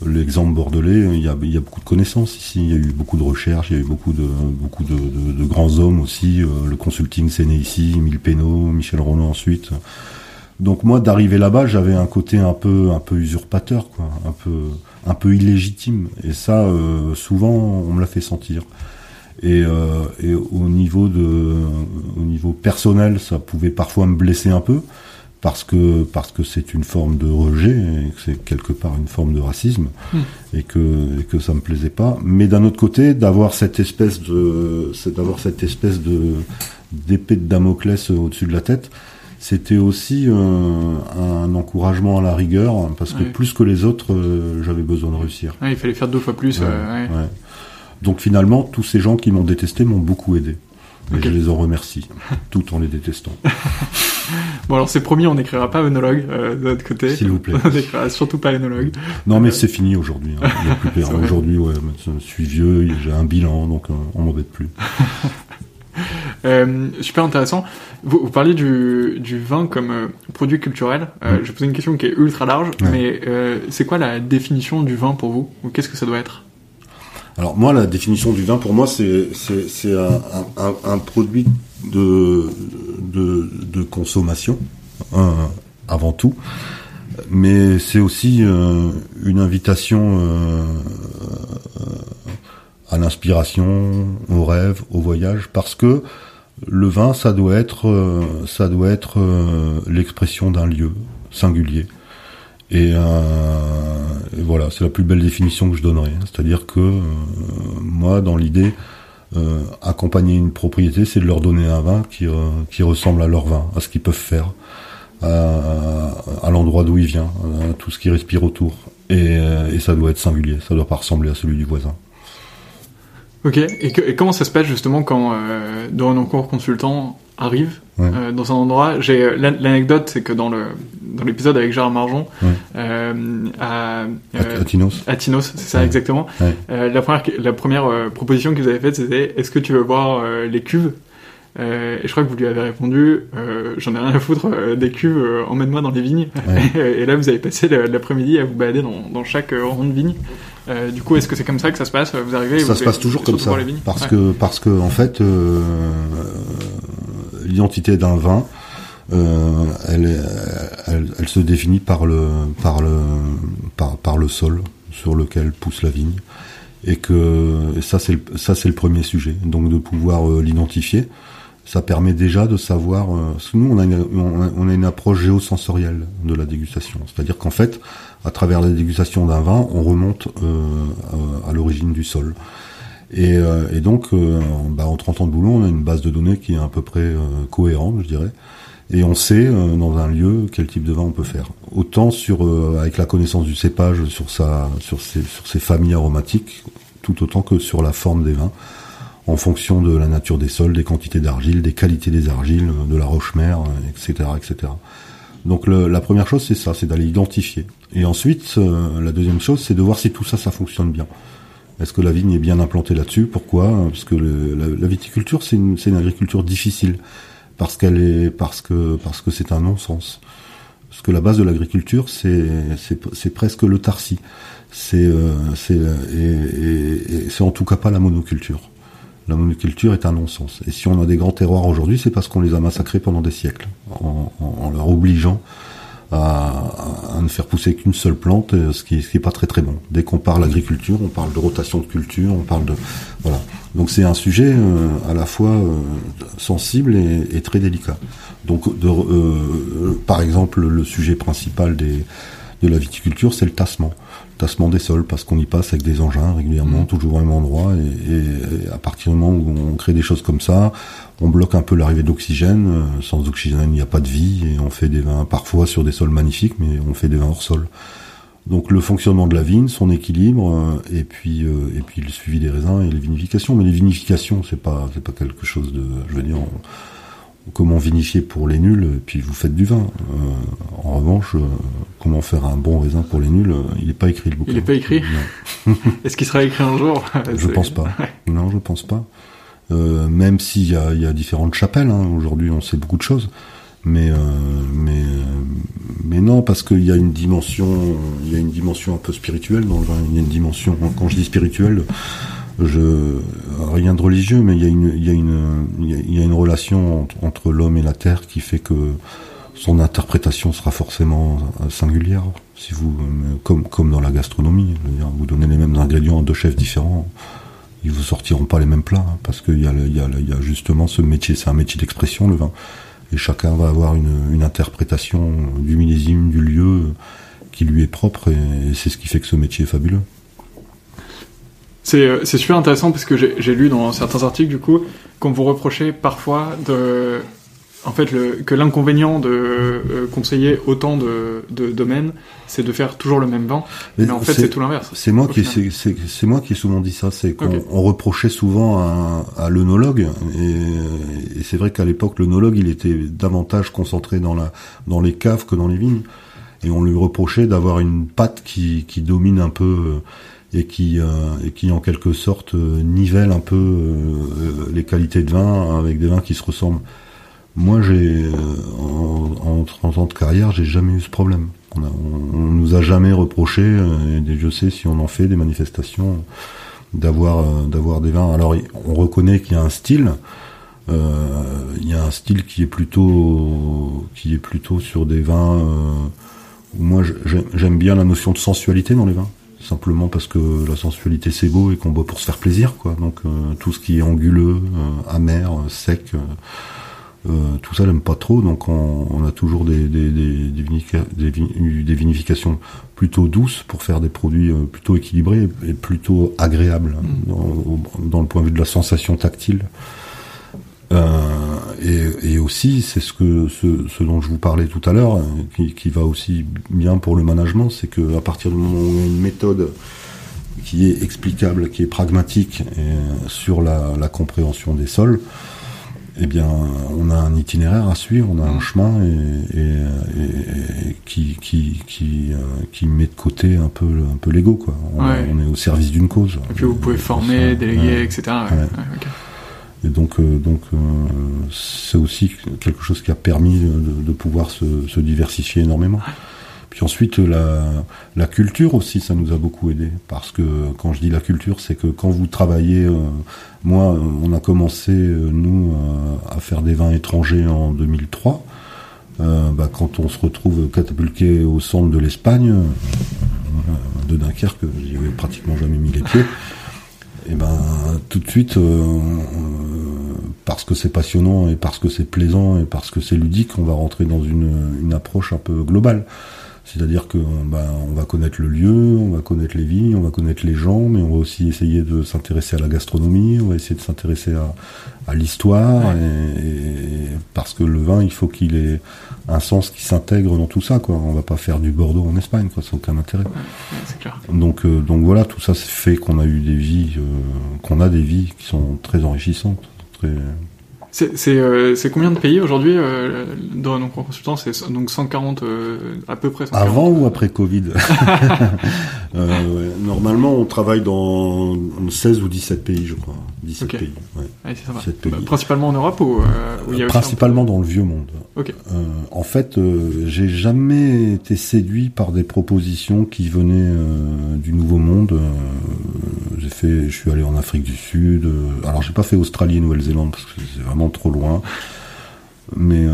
l'exemple bordelais, il y, a, il y, a, beaucoup de connaissances ici, il y a eu beaucoup de recherches, il y a eu beaucoup de beaucoup de, de, de grands hommes aussi. Euh, le consulting c'est né ici, Emile Pénaud, Michel Renaud ensuite. Donc moi d'arriver là-bas, j'avais un côté un peu un peu usurpateur, quoi, un peu un peu illégitime. Et ça, euh, souvent, on me l'a fait sentir. Et, euh, et au niveau de au niveau personnel, ça pouvait parfois me blesser un peu parce que parce que c'est une forme de rejet et que c'est quelque part une forme de racisme hmm. et que et que ça me plaisait pas. Mais d'un autre côté d'avoir cette espèce de c'est d'avoir cette espèce de d'épée de Damoclès au-dessus de la tête c'était aussi un encouragement à la rigueur parce que plus que les autres euh, j'avais besoin de réussir. Il fallait faire deux fois plus euh, donc finalement tous ces gens qui m'ont détesté m'ont beaucoup aidé et je les en remercie tout en les détestant Bon alors c'est promis, on n'écrira pas œnologue euh, de notre côté. S'il vous plaît. on n'écrira surtout pas œnologue. Non mais euh, c'est fini aujourd'hui. Hein. aujourd'hui, ouais, je suis vieux, j'ai un bilan, donc euh, on m'embête plus. Euh, super intéressant. Vous, vous parliez du, du, vin comme euh, produit culturel. Euh, mm. Je poser une question qui est ultra large, mais c'est quoi la définition du vin pour vous? Ou qu'est-ce que ça doit être? Alors moi, la définition du vin, pour moi, c'est un, produit de, consommation avant tout, mais c'est aussi euh, une invitation euh, à l'inspiration, au rêve, au voyage, parce que le vin, ça doit être, euh, ça doit être l'expression d'un lieu singulier. Et, voilà, c'est la plus belle définition que je donnerais. C'est-à-dire que moi, dans l'idée, euh, accompagner une propriété, c'est de leur donner un vin qui, euh, qui ressemble à leur vin, à ce qu'ils peuvent faire, à, l'endroit d'où il vient, à tout ce qui respire autour. Et, euh, et, ça doit être singulier, ça doit pas ressembler à celui du voisin. Ok, et, que, et comment ça se passe justement quand euh, Dorenoncourt Consultant arrive euh, dans un endroit? J'ai L'anecdote, c'est que dans le dans l'épisode avec Gérard Marjon, euh, à, euh, Tinos, à Tinos, c'est ça exactement, euh, la première, la première euh, proposition que vous avez faite, c'était est-ce que tu veux voir les cuves? Euh, et je crois que vous lui avez répondu euh, j'en ai rien à foutre des cuves emmène-moi dans les vignes. Et là vous avez passé l'après-midi à vous balader dans, dans chaque rond de vigne euh, du coup, est-ce que c'est comme ça que ça se passe Vous arrivez Ça se passe toujours comme ça, parce que parce que en fait, euh, l'identité d'un vin, euh, elle, elle, elle, se définit par le par le par, par le sol sur lequel pousse la vigne, et que ça c'est ça c'est le premier sujet, donc de pouvoir euh, l'identifier. Ça permet déjà de savoir. Euh, nous, on a, une, on a une approche géosensorielle de la dégustation, c'est-à-dire qu'en fait, à travers la dégustation d'un vin, on remonte euh, à, l'origine du sol. Et, euh, et donc, euh, bah, en 30 ans de boulot, on a une base de données qui est à peu près cohérente, je dirais. Et on sait dans un lieu quel type de vin on peut faire. Autant sur avec la connaissance du cépage, sur sa sur ses sur ses familles aromatiques, tout autant que sur la forme des vins, en fonction de la nature des sols, des quantités d'argile, des qualités des argiles, de la roche-mère, etc., etc. Donc le, la première chose, c'est ça, c'est d'aller identifier. Et ensuite, euh, la deuxième chose, c'est de voir si tout ça, ça fonctionne bien. Est-ce que la vigne est bien implantée là-dessus? Pourquoi? Parce que la, viticulture, c'est une, agriculture difficile parce qu'elle est parce que parce que c'est un non-sens. Parce que la base de l'agriculture, c'est presque l'autarcie. C'est euh, c'est et, et, c'est en tout cas pas la monoculture. La monoculture est un non-sens. Et si on a des grands terroirs aujourd'hui, c'est parce qu'on les a massacrés pendant des siècles, en, leur obligeant à, ne faire pousser qu'une seule plante, euh, ce qui, n'est est pas très très bon. Dès qu'on parle agriculture, on parle de rotation de culture, on parle de voilà. Donc c'est un sujet euh, à la fois euh, sensible et, très délicat. Donc par exemple, le sujet principal de la viticulture, c'est le tassement tassement des sols parce qu'on y passe avec des engins régulièrement, mmh. toujours au même endroit et, et, à partir du moment où on crée des choses comme ça, on bloque un peu l'arrivée d'oxygène. Euh, sans oxygène, il n'y a pas de vie et on fait des vins parfois sur des sols magnifiques, mais on fait des vins hors sol. Donc le fonctionnement de la vigne, son équilibre, euh, et puis euh, et puis le suivi des raisins et les vinifications. Mais les vinifications, c'est pas c'est pas quelque chose de, je veux dire, comment vinifier pour les nuls, et puis vous faites du vin. en revanche, comment faire un bon raisin pour les nuls, il n'est pas écrit le bouquin. Il n'est pas écrit. Est-ce qu'il sera écrit un jour Je pense pas. Non, je pense pas. Euh, même s'il y a, y a, différentes chapelles. Hein. Aujourd'hui, on sait beaucoup de choses, mais euh, mais mais non, parce qu'il y a une dimension, il y a une dimension un peu spirituelle dans le vin. Il y a une dimension. Quand je dis spirituelle, je rien de religieux, mais il y a une relation entre, l'homme et la terre qui fait que son interprétation sera forcément singulière. Comme dans la gastronomie, vous donnez les mêmes ingrédients à deux chefs différents, ils vous sortiront pas les mêmes plats hein, parce qu'il y, a, justement ce métier, c'est un métier d'expression le vin, et chacun va avoir une, interprétation du millésime, du lieu qui lui est propre, et, c'est ce qui fait que ce métier est fabuleux. C'est euh, super intéressant parce que j'ai lu dans certains articles du coup qu'on vous reprochait parfois de en fait, le, que l'inconvénient de euh, conseiller autant de, de domaines, c'est de faire toujours le même vent. Mais, en fait, c'est tout l'inverse. C'est moi qui, c'est moi qui ai souvent dit ça. C'est qu'on reprochait souvent à, à l'œnologue, et, et c'est vrai qu'à l'époque, l'œnologue, il était davantage concentré dans la, dans les caves que dans les vignes, et on lui reprochait d'avoir une patte qui, qui domine un peu. Euh, et qui euh, et qui en quelque sorte nivelle un peu les qualités de vin avec des vins qui se ressemblent. Moi, j'ai euh, en, 30 ans de carrière, j'ai jamais eu ce problème. On, nous a jamais reproché, euh, et je sais si on en fait des manifestations, d'avoir euh, d'avoir des vins. Alors, on reconnaît qu'il y a un style. il y a un style qui est plutôt qui est plutôt sur des vins où moi j'aime bien la notion de sensualité dans les vins simplement parce que la sensualité c'est beau et qu'on boit pour se faire plaisir quoi donc tout ce qui est anguleux amer sec euh, tout ça, j'aime pas trop, donc on, on a toujours des, des, des, des, des, vinifications plutôt douces pour faire des produits euh, plutôt équilibrés et plutôt agréables mm. dans, dans, le point de vue de la sensation tactile. Euh, et, et, aussi, c'est ce que ce, ce, dont je vous parlais tout à l'heure, qui, qui, va aussi bien pour le management, c'est que à partir du moment où on a une méthode qui est explicable, qui est pragmatique et sur la, la compréhension des sols, eh bien, on a un itinéraire à suivre, on a un chemin et, qui qui qui, euh, qui met de côté un peu un peu l'ego quoi. On, est au service d'une cause. Et puis vous pouvez former, déléguer, etc. Et donc euh, donc euh, c'est aussi quelque chose qui a permis de, pouvoir se, se, diversifier énormément. Puis ensuite, la, la culture aussi, ça nous a beaucoup aidé. Parce que quand je dis la culture, c'est que quand vous travaillez, euh, moi, on a commencé, euh, nous, euh, à faire des vins étrangers en 2003. Bah, quand on se retrouve catapulté au centre de l'Espagne, de Dunkerque, j'y avais pratiquement jamais mis les pieds. Et ben tout de suite, parce que c'est passionnant et parce que c'est plaisant et parce que c'est ludique, on va rentrer dans une, une approche un peu globale. C'est-à-dire que ben, on va connaître le lieu, on va connaître les vignes, on va connaître les gens, mais on va aussi essayer de s'intéresser à la gastronomie, on va essayer de s'intéresser à, à l'histoire, et, parce que le vin, il faut qu'il ait un sens qui s'intègre dans tout ça. Quoi. On va pas faire du Bordeaux en Espagne, quoi, ça n'a aucun intérêt. clair. Donc, euh, donc voilà, tout ça fait qu'on a eu des vies, euh, qu'on a des vies qui sont très enrichissantes. Très... C'est euh, c'est combien de pays aujourd'hui euh, dans donc en consultant c'est donc 140 euh, à peu près 140. Avant ou après Covid? Ouais. Normalement, on travaille dans 16 ou 17 pays, je crois. 17 Ok. pays. Ouais. Ouais, c'est ça va. 17 pays. Bah, principalement en Europe ou, où y a Principalement dans le vieux monde. en fait, j'ai jamais été séduit par des propositions qui venaient du Nouveau Monde. Fait, je suis allé en Afrique du Sud. euh, alors, j'ai pas fait Australie et Nouvelle-Zélande parce que c'est vraiment trop loin. Mais euh,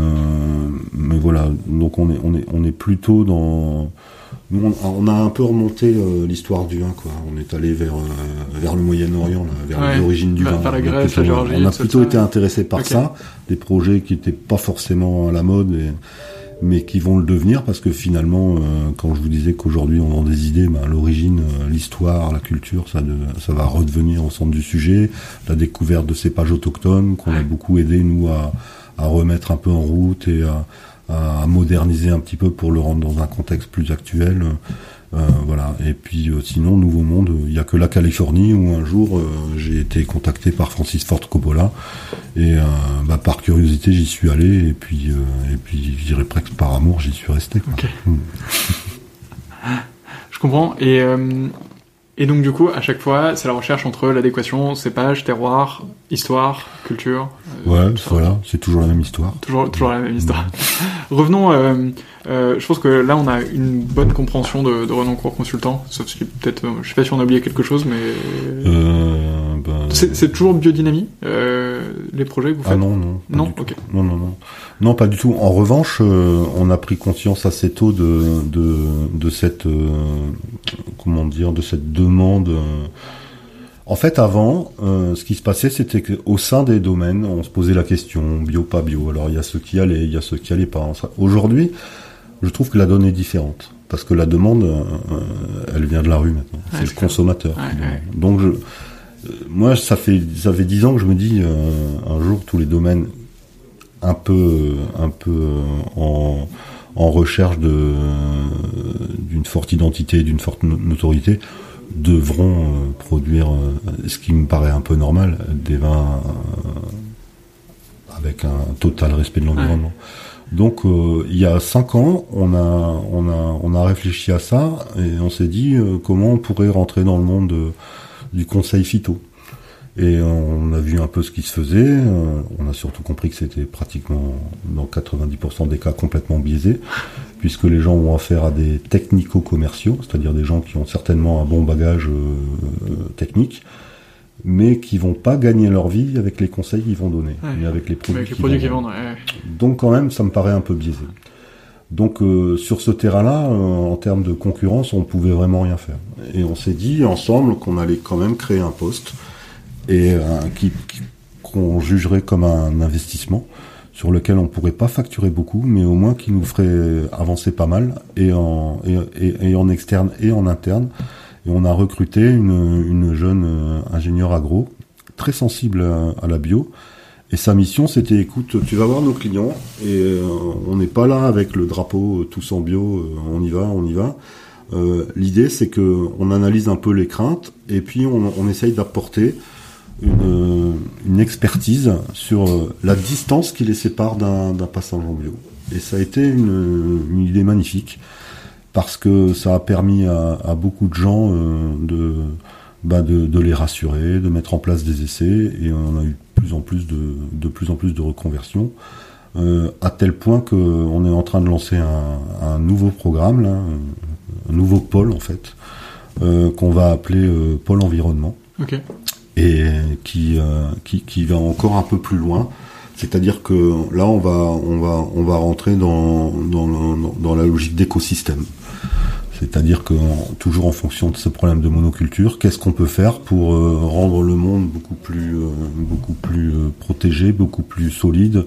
mais voilà, donc on est on est on est plutôt dans nous on, a un peu remonté euh, l'histoire du vin quoi. On est allé vers euh, vers le Moyen-Orient, vers Ouais, l'origine du vers- vin. vers la On a Grèce, plutôt- la Géorgie, On a tout plutôt ça. été intéressé par ça, des projets qui étaient pas forcément à la mode et mais qui vont le devenir parce que finalement, euh, quand je vous disais qu'aujourd'hui on vend des idées, ben, l'origine, euh, l'histoire, la culture, ça, va redevenir au centre du sujet. La découverte de cépages autochtones qu'on a beaucoup aidé nous à, remettre un peu en route et à, moderniser un petit peu pour le rendre dans un contexte plus actuel. Voilà. Et puis euh, sinon, Nouveau Monde, il y a que la Californie où un jour euh, j'ai été contacté par Francis Ford Coppola et euh, bah, par curiosité j'y suis allé et puis euh, et puis je dirais presque par amour j'y suis resté. Quoi. Ok. Mm. Je comprends. Et, euh, et donc, du coup, à chaque fois, c'est la recherche entre l'adéquation, cépage, terroir, histoire, culture. euh, Ouais, voilà, c'est toujours la même histoire. Toujours, toujours la même histoire. Revenons, euh, euh, je pense que là, on a une bonne compréhension de, de Renoncourt Consultant, sauf si peut-être, euh, je sais pas si on a oublié quelque chose, mais... Euh, ben, C'est toujours biodynamie, euh, les projets que vous faites Ah non, non. pas Non du tout. Ok. Non, non, non. Non, pas du tout. En revanche, euh, on a pris conscience assez tôt de, de, de cette, euh, comment dire, de cette demande. En fait, avant, euh, ce qui se passait, c'était qu'au sein des domaines, on se posait la question bio, pas bio. Alors, il y a ceux qui allaient, il y a ceux qui allaient pas. Aujourd'hui, je trouve que la donne est différente. Parce que la demande, euh, elle vient de la rue maintenant. C'est le consommateur. Donc, je, moi, ça fait, ça fait dix ans que je me dis, euh, un jour, tous les domaines un peu, un peu euh, en, en recherche de, euh, d'une forte identité, d'une forte no- notoriété, devront euh, produire euh, ce qui me paraît un peu normal, des vins euh, avec un total respect de l'environnement. Donc euh, il y a cinq ans, on a, on a, on a réfléchi à ça et on s'est dit euh, comment on pourrait rentrer dans le monde euh, du conseil phyto. Et on a vu un peu ce qui se faisait. euh, on a surtout compris que c'était pratiquement dans 90% des cas complètement biaisé, puisque les gens ont affaire à des technico-commerciaux, c'est-à-dire des gens qui ont certainement un bon bagage euh, technique, mais qui vont pas gagner leur vie avec les conseils qu'ils vont donner, Ouais. mais avec les produits, qu'ils vendent, ouais. Donc quand même, ça me paraît un peu biaisé. Donc euh, sur ce terrain-là, euh, en termes de concurrence, on pouvait vraiment rien faire. Et on s'est dit ensemble qu'on allait quand même créer un poste et euh, qui qu'on jugerait comme un investissement sur lequel on pourrait pas facturer beaucoup, mais au moins qui nous ferait avancer pas mal et en et, et- en externe et en interne. Et on a recruté une, une jeune euh, ingénieure agro très sensible à, à la bio. Et sa mission, c'était, écoute, tu vas voir nos clients, et euh, on n'est pas là avec le drapeau euh, tous en bio, euh, on y va, on y va. L'idée, c'est que on analyse un peu les craintes, et puis on, essaye d'apporter une, expertise sur la distance qui les sépare d'un passage en bio. Et ça a été une, idée magnifique, parce que ça a permis à, beaucoup de gens de, bah de, de les rassurer, de mettre en place des essais, et on a eu plus en plus de, de plus en plus de reconversions, euh, à tel point que on est en train de lancer un, un nouveau programme, là, un nouveau pôle en fait, euh, qu'on va appeler euh, pôle environnement et qui, euh, qui qui va encore un peu plus loin. C'est-à-dire que là, on va on va on va rentrer dans dans, dans la logique d'écosystème. C'est-à-dire que en- toujours en fonction de ce problème de monoculture, qu'est-ce qu'on peut faire pour euh, rendre le monde beaucoup plus euh, beaucoup plus euh, protégé, beaucoup plus solide,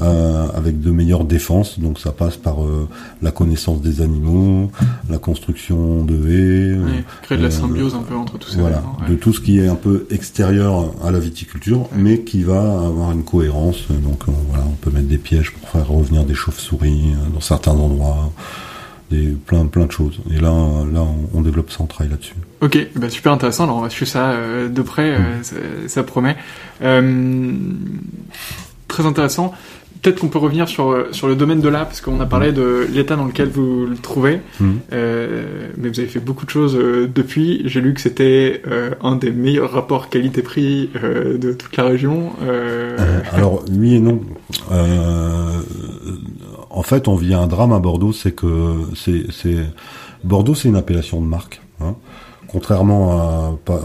euh, avec de meilleures défenses? Donc ça passe par euh, la connaissance des animaux, la construction de haies, euh, Ouais, créer de la euh, symbiose un peu entre tous ces voilà, éléments, ouais. de tout ce qui est un peu extérieur à la viticulture, mais qui va avoir une cohérence. Donc on, voilà, on peut mettre des pièges pour faire revenir des chauves-souris euh, dans certains endroits, des plein plein de choses. Et là, là, on, on développe ça, on travaille là-dessus. Ok, bah super intéressant. Alors on va suivre ça euh, de près, Mm. euh, ça, ça promet. Euh, très intéressant. Peut-être qu'on peut revenir sur, sur le domaine de là, parce qu'on a parlé de l'état dans lequel vous le trouvez. Euh, mais vous avez fait beaucoup de choses depuis. J'ai lu que c'était un des meilleurs rapports qualité-prix de toute la région. Alors oui et non. En fait, on vit un drame à Bordeaux, c'est que c'est c'est Bordeaux, c'est une appellation de marque. hein. Contrairement à pas,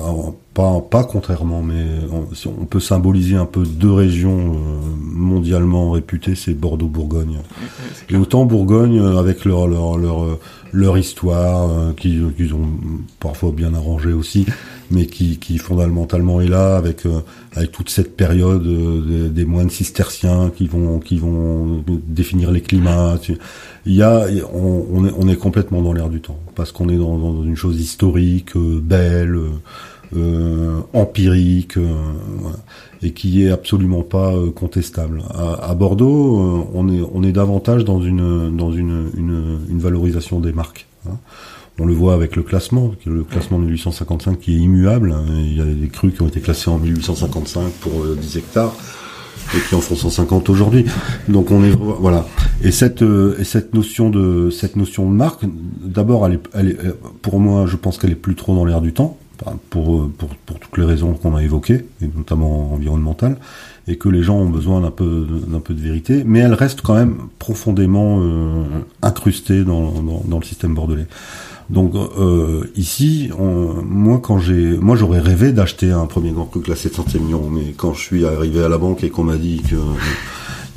pas pas contrairement, mais on, si on peut symboliser un peu deux régions euh, mondialement réputées, c'est Bordeaux-Bourgogne. Et autant Bourgogne, euh, avec leur leur leur euh, leur histoire, euh, qui qu'ils ont parfois bien arrangé aussi, mais qui qui fondamentalement est là avec euh, avec toute cette période euh, des, moines cisterciens qui vont qui vont définir les climats. Il y a on, est on est complètement dans l'air du temps parce qu'on est dans, dans une chose historique, euh, belle. Euh, euh, empirique euh, voilà, et qui est absolument pas euh, contestable. À, à Bordeaux, euh, on est on est davantage dans une dans une une, une valorisation des marques. hein. On le voit avec le classement, le classement de 1855 qui est immuable. hein. Il y a des crues qui ont été classées en 1855 pour euh, 10 hectares et qui en font 150 aujourd'hui. Donc on est voilà. Et cette euh, et cette notion de cette notion de marque, d'abord elle est, elle est euh, pour moi, je pense qu'elle est plus trop dans l'air du temps pour pour pour toutes les raisons qu'on a évoquées et notamment environnementales et que les gens ont besoin d'un peu d'un peu de vérité, mais elle reste quand même profondément euh, incrustée dans, dans dans le système bordelais. Donc euh, ici, on- moi quand j'ai, moi j'aurais rêvé d'acheter un premier grand cru classé de Saint-Émilion, mais quand je suis arrivé à la banque et qu'on m'a dit que euh,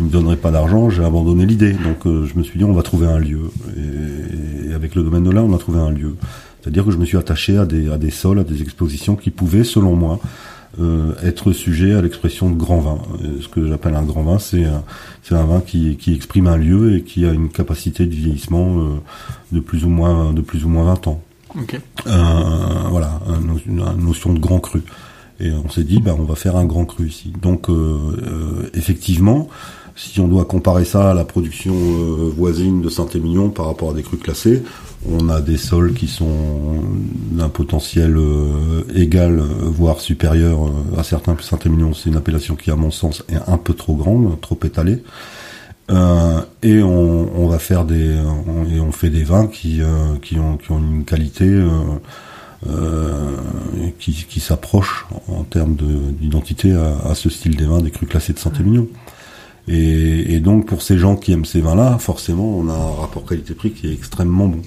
ils me donneraient pas d'argent, j'ai abandonné l'idée. Donc euh, je me suis dit on va trouver un lieu. Et, et avec le domaine de là, on a trouvé un lieu. C'est-à-dire que je me suis attaché à des à des sols, à des expositions qui pouvaient, selon moi, euh, être sujet à l'expression de grand vin. Euh, Ce que j'appelle un grand vin, c'est un, c'est un vin qui, qui exprime un lieu et qui a une capacité de vieillissement euh, de plus ou moins de plus ou moins 20 ans. Ok. Un- voilà, une, une notion de grand cru. Et on s'est dit, bah, on va faire un grand cru ici. Donc, euh, euh, effectivement, si on doit comparer ça à la production euh, voisine de Saint-Émilion par rapport à des crus classés, on a des sols qui sont d'un potentiel euh, égal, euh, voire supérieur euh, à certains. Saint-Émilion, c'est une appellation qui, à mon sens, est un peu trop grande, trop étalée. Et on, va faire des et on fait des vins qui qui ont une qualité qui, qui s'approche en termes de- d'identité à, à ce style des vins des crus classés de Saint-Émilion. Et, et donc pour ces gens qui aiment ces vins-là, forcément, on a un rapport qualité-prix qui est extrêmement bon.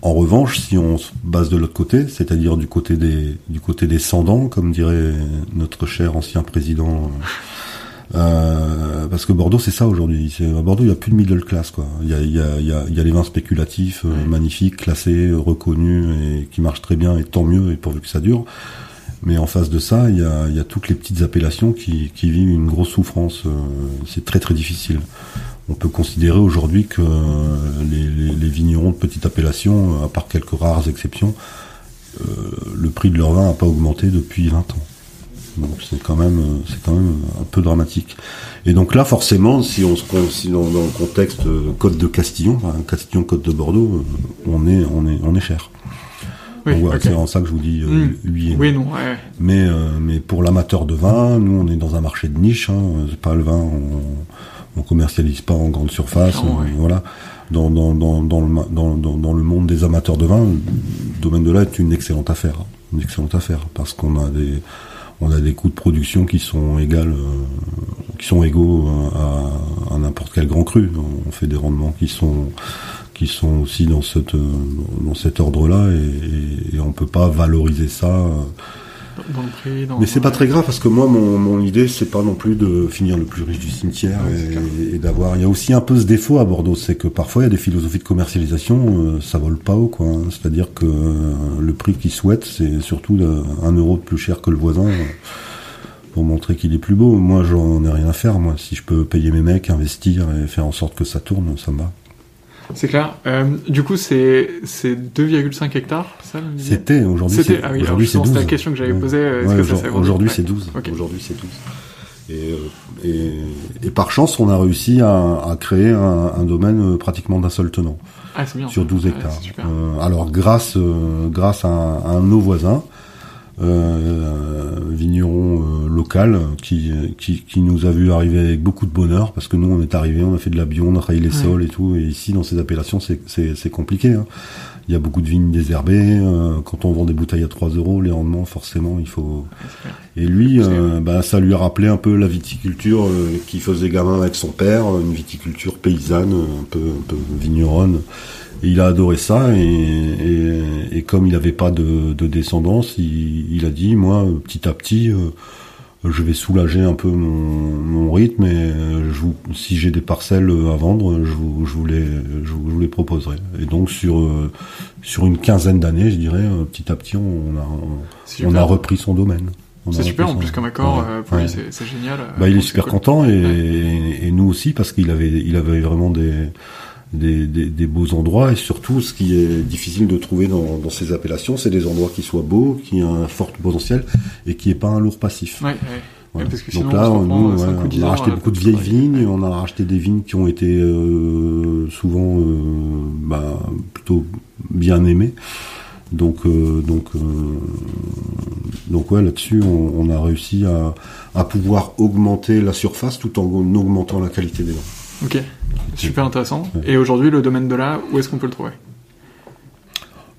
En revanche, si on se base de l'autre côté, c'est-à-dire du côté des du côté des comme dirait notre cher ancien président, euh, parce que Bordeaux c'est ça aujourd'hui. À Bordeaux, il y a plus de middle class quoi. Il y a il y a il y a, il y a les vins spéculatifs euh, magnifiques, classés, euh, reconnus et qui marchent très bien et tant mieux et pourvu que ça dure. Mais en face de ça, il y a, y a toutes les petites appellations qui, qui vivent une grosse souffrance. euh, C'est très très difficile. On peut considérer aujourd'hui que euh, les, les, les vignerons de petite appellation, euh, à part quelques rares exceptions, le prix de leur vin n'a pas augmenté depuis 20 ans. Donc c'est quand même c'est quand même un peu dramatique. Et donc là forcément, si on se si dans, dans le contexte Côte de Castillon, Castillon Côte de Bordeaux, on est on est on est cher. Oui, c'est en ça que je vous dis euh, Mm. oui et non. Oui, non, ouais. Mais euh, mais pour l'amateur de vin, nous on est dans un marché de niche. Hein, c'est pas le vin, on, on commercialise pas en grande surface. Clairement, on- ouais. Voilà. Dans dans dans dans le dans, dans le monde des amateurs de vin, le domaine de là est une excellente affaire, hein. une excellente affaire parce qu'on a des on a des coûts de production qui sont égales, euh, qui sont égaux euh, à, à n'importe quel grand cru. On fait des rendements qui sont qui sont aussi dans cette euh, dans cet ordre-là et, et, et on peut pas valoriser ça. euh, Dans le prix, dans... mais c'est pas très grave parce que moi, mon, mon idée, c'est pas non plus de finir le plus riche du cimetière Ouais, et, et d'avoir. Il y a aussi un peu ce défaut à Bordeaux, c'est que parfois il y a des philosophies de commercialisation, euh, ça vole pas haut, quoi. hein. C'est-à-dire que euh, le prix qu'ils souhaitent, c'est surtout de, un euro de plus cher que le voisin. euh, Pour montrer qu'il est plus beau, moi j'en ai rien à faire. Moi, si je peux payer mes mecs, investir et faire en sorte que ça tourne, ça me va. C'est clair. Euh, du coup, c'est c'est 2,5 hectares, ça, C'était aujourd'hui. C'était- c'est- ah oui, aujourd'hui c'était 12. la question que j'avais Ouais. posée, est-ce Ouais, ça aujourd- Aujourd'hui Ouais. c'est 12. Ok. Aujourd'hui c'est 12. Et, euh, et, et par chance, on a réussi à, à créer un, un domaine euh, pratiquement d'un seul tenant Ah, c'est bien. sur 12 Ouais, hectares. Euh, alors grâce grâce à à un de nos voisins, vigneron local qui, qui, qui nous a vu arriver avec beaucoup de bonheur parce que nous on est arrivé, on a fait de la bio, on a travaillé les sols et tout et ici dans ces appellations c'est c'est compliqué. Hein. Il y a beaucoup de vignes désherbées. Euh, quand on vend des bouteilles à 3 euros, les rendements, forcément, il faut. Et lui, euh, bah, ça lui a rappelé un peu la viticulture euh, qu'il faisait gamin avec son père, une viticulture paysanne, un peu, un peu vigneronne. Et il a adoré ça et, et, et comme il n'avait pas de, de descendance, il, il, a dit moi petit à petit je vais soulager un peu mon, rythme et euh, je si j'ai des parcelles à vendre, je vous, je vous, les, je vous, les proposerai. Et donc sur euh, sur une quinzaine d'années, je dirais, euh, petit à petit, on a on a repris son domaine. C'est super, en plus comme accord, pour lui c'est génial. Bah, il est super content et, et, nous aussi parce qu'il avait il avait vraiment des des, des, beaux endroits et surtout ce qui est difficile de trouver dans, dans ces appellations, c'est des endroits qui soient beaux, qui ont un fort potentiel et qui n'aient pas un lourd passif. Ouais, Donc là, on, nous, on a racheté beaucoup de vieilles vignes, on a racheté des vignes qui ont été euh, souvent euh, bah, plutôt bien aimées. Donc, euh, donc, euh, donc ouais, là-dessus, on, on, a réussi à, à pouvoir augmenter la surface tout en augmentant la qualité des vins. Ok, super intéressant. Et aujourd'hui, le domaine de là, où est-ce qu'on peut le trouver?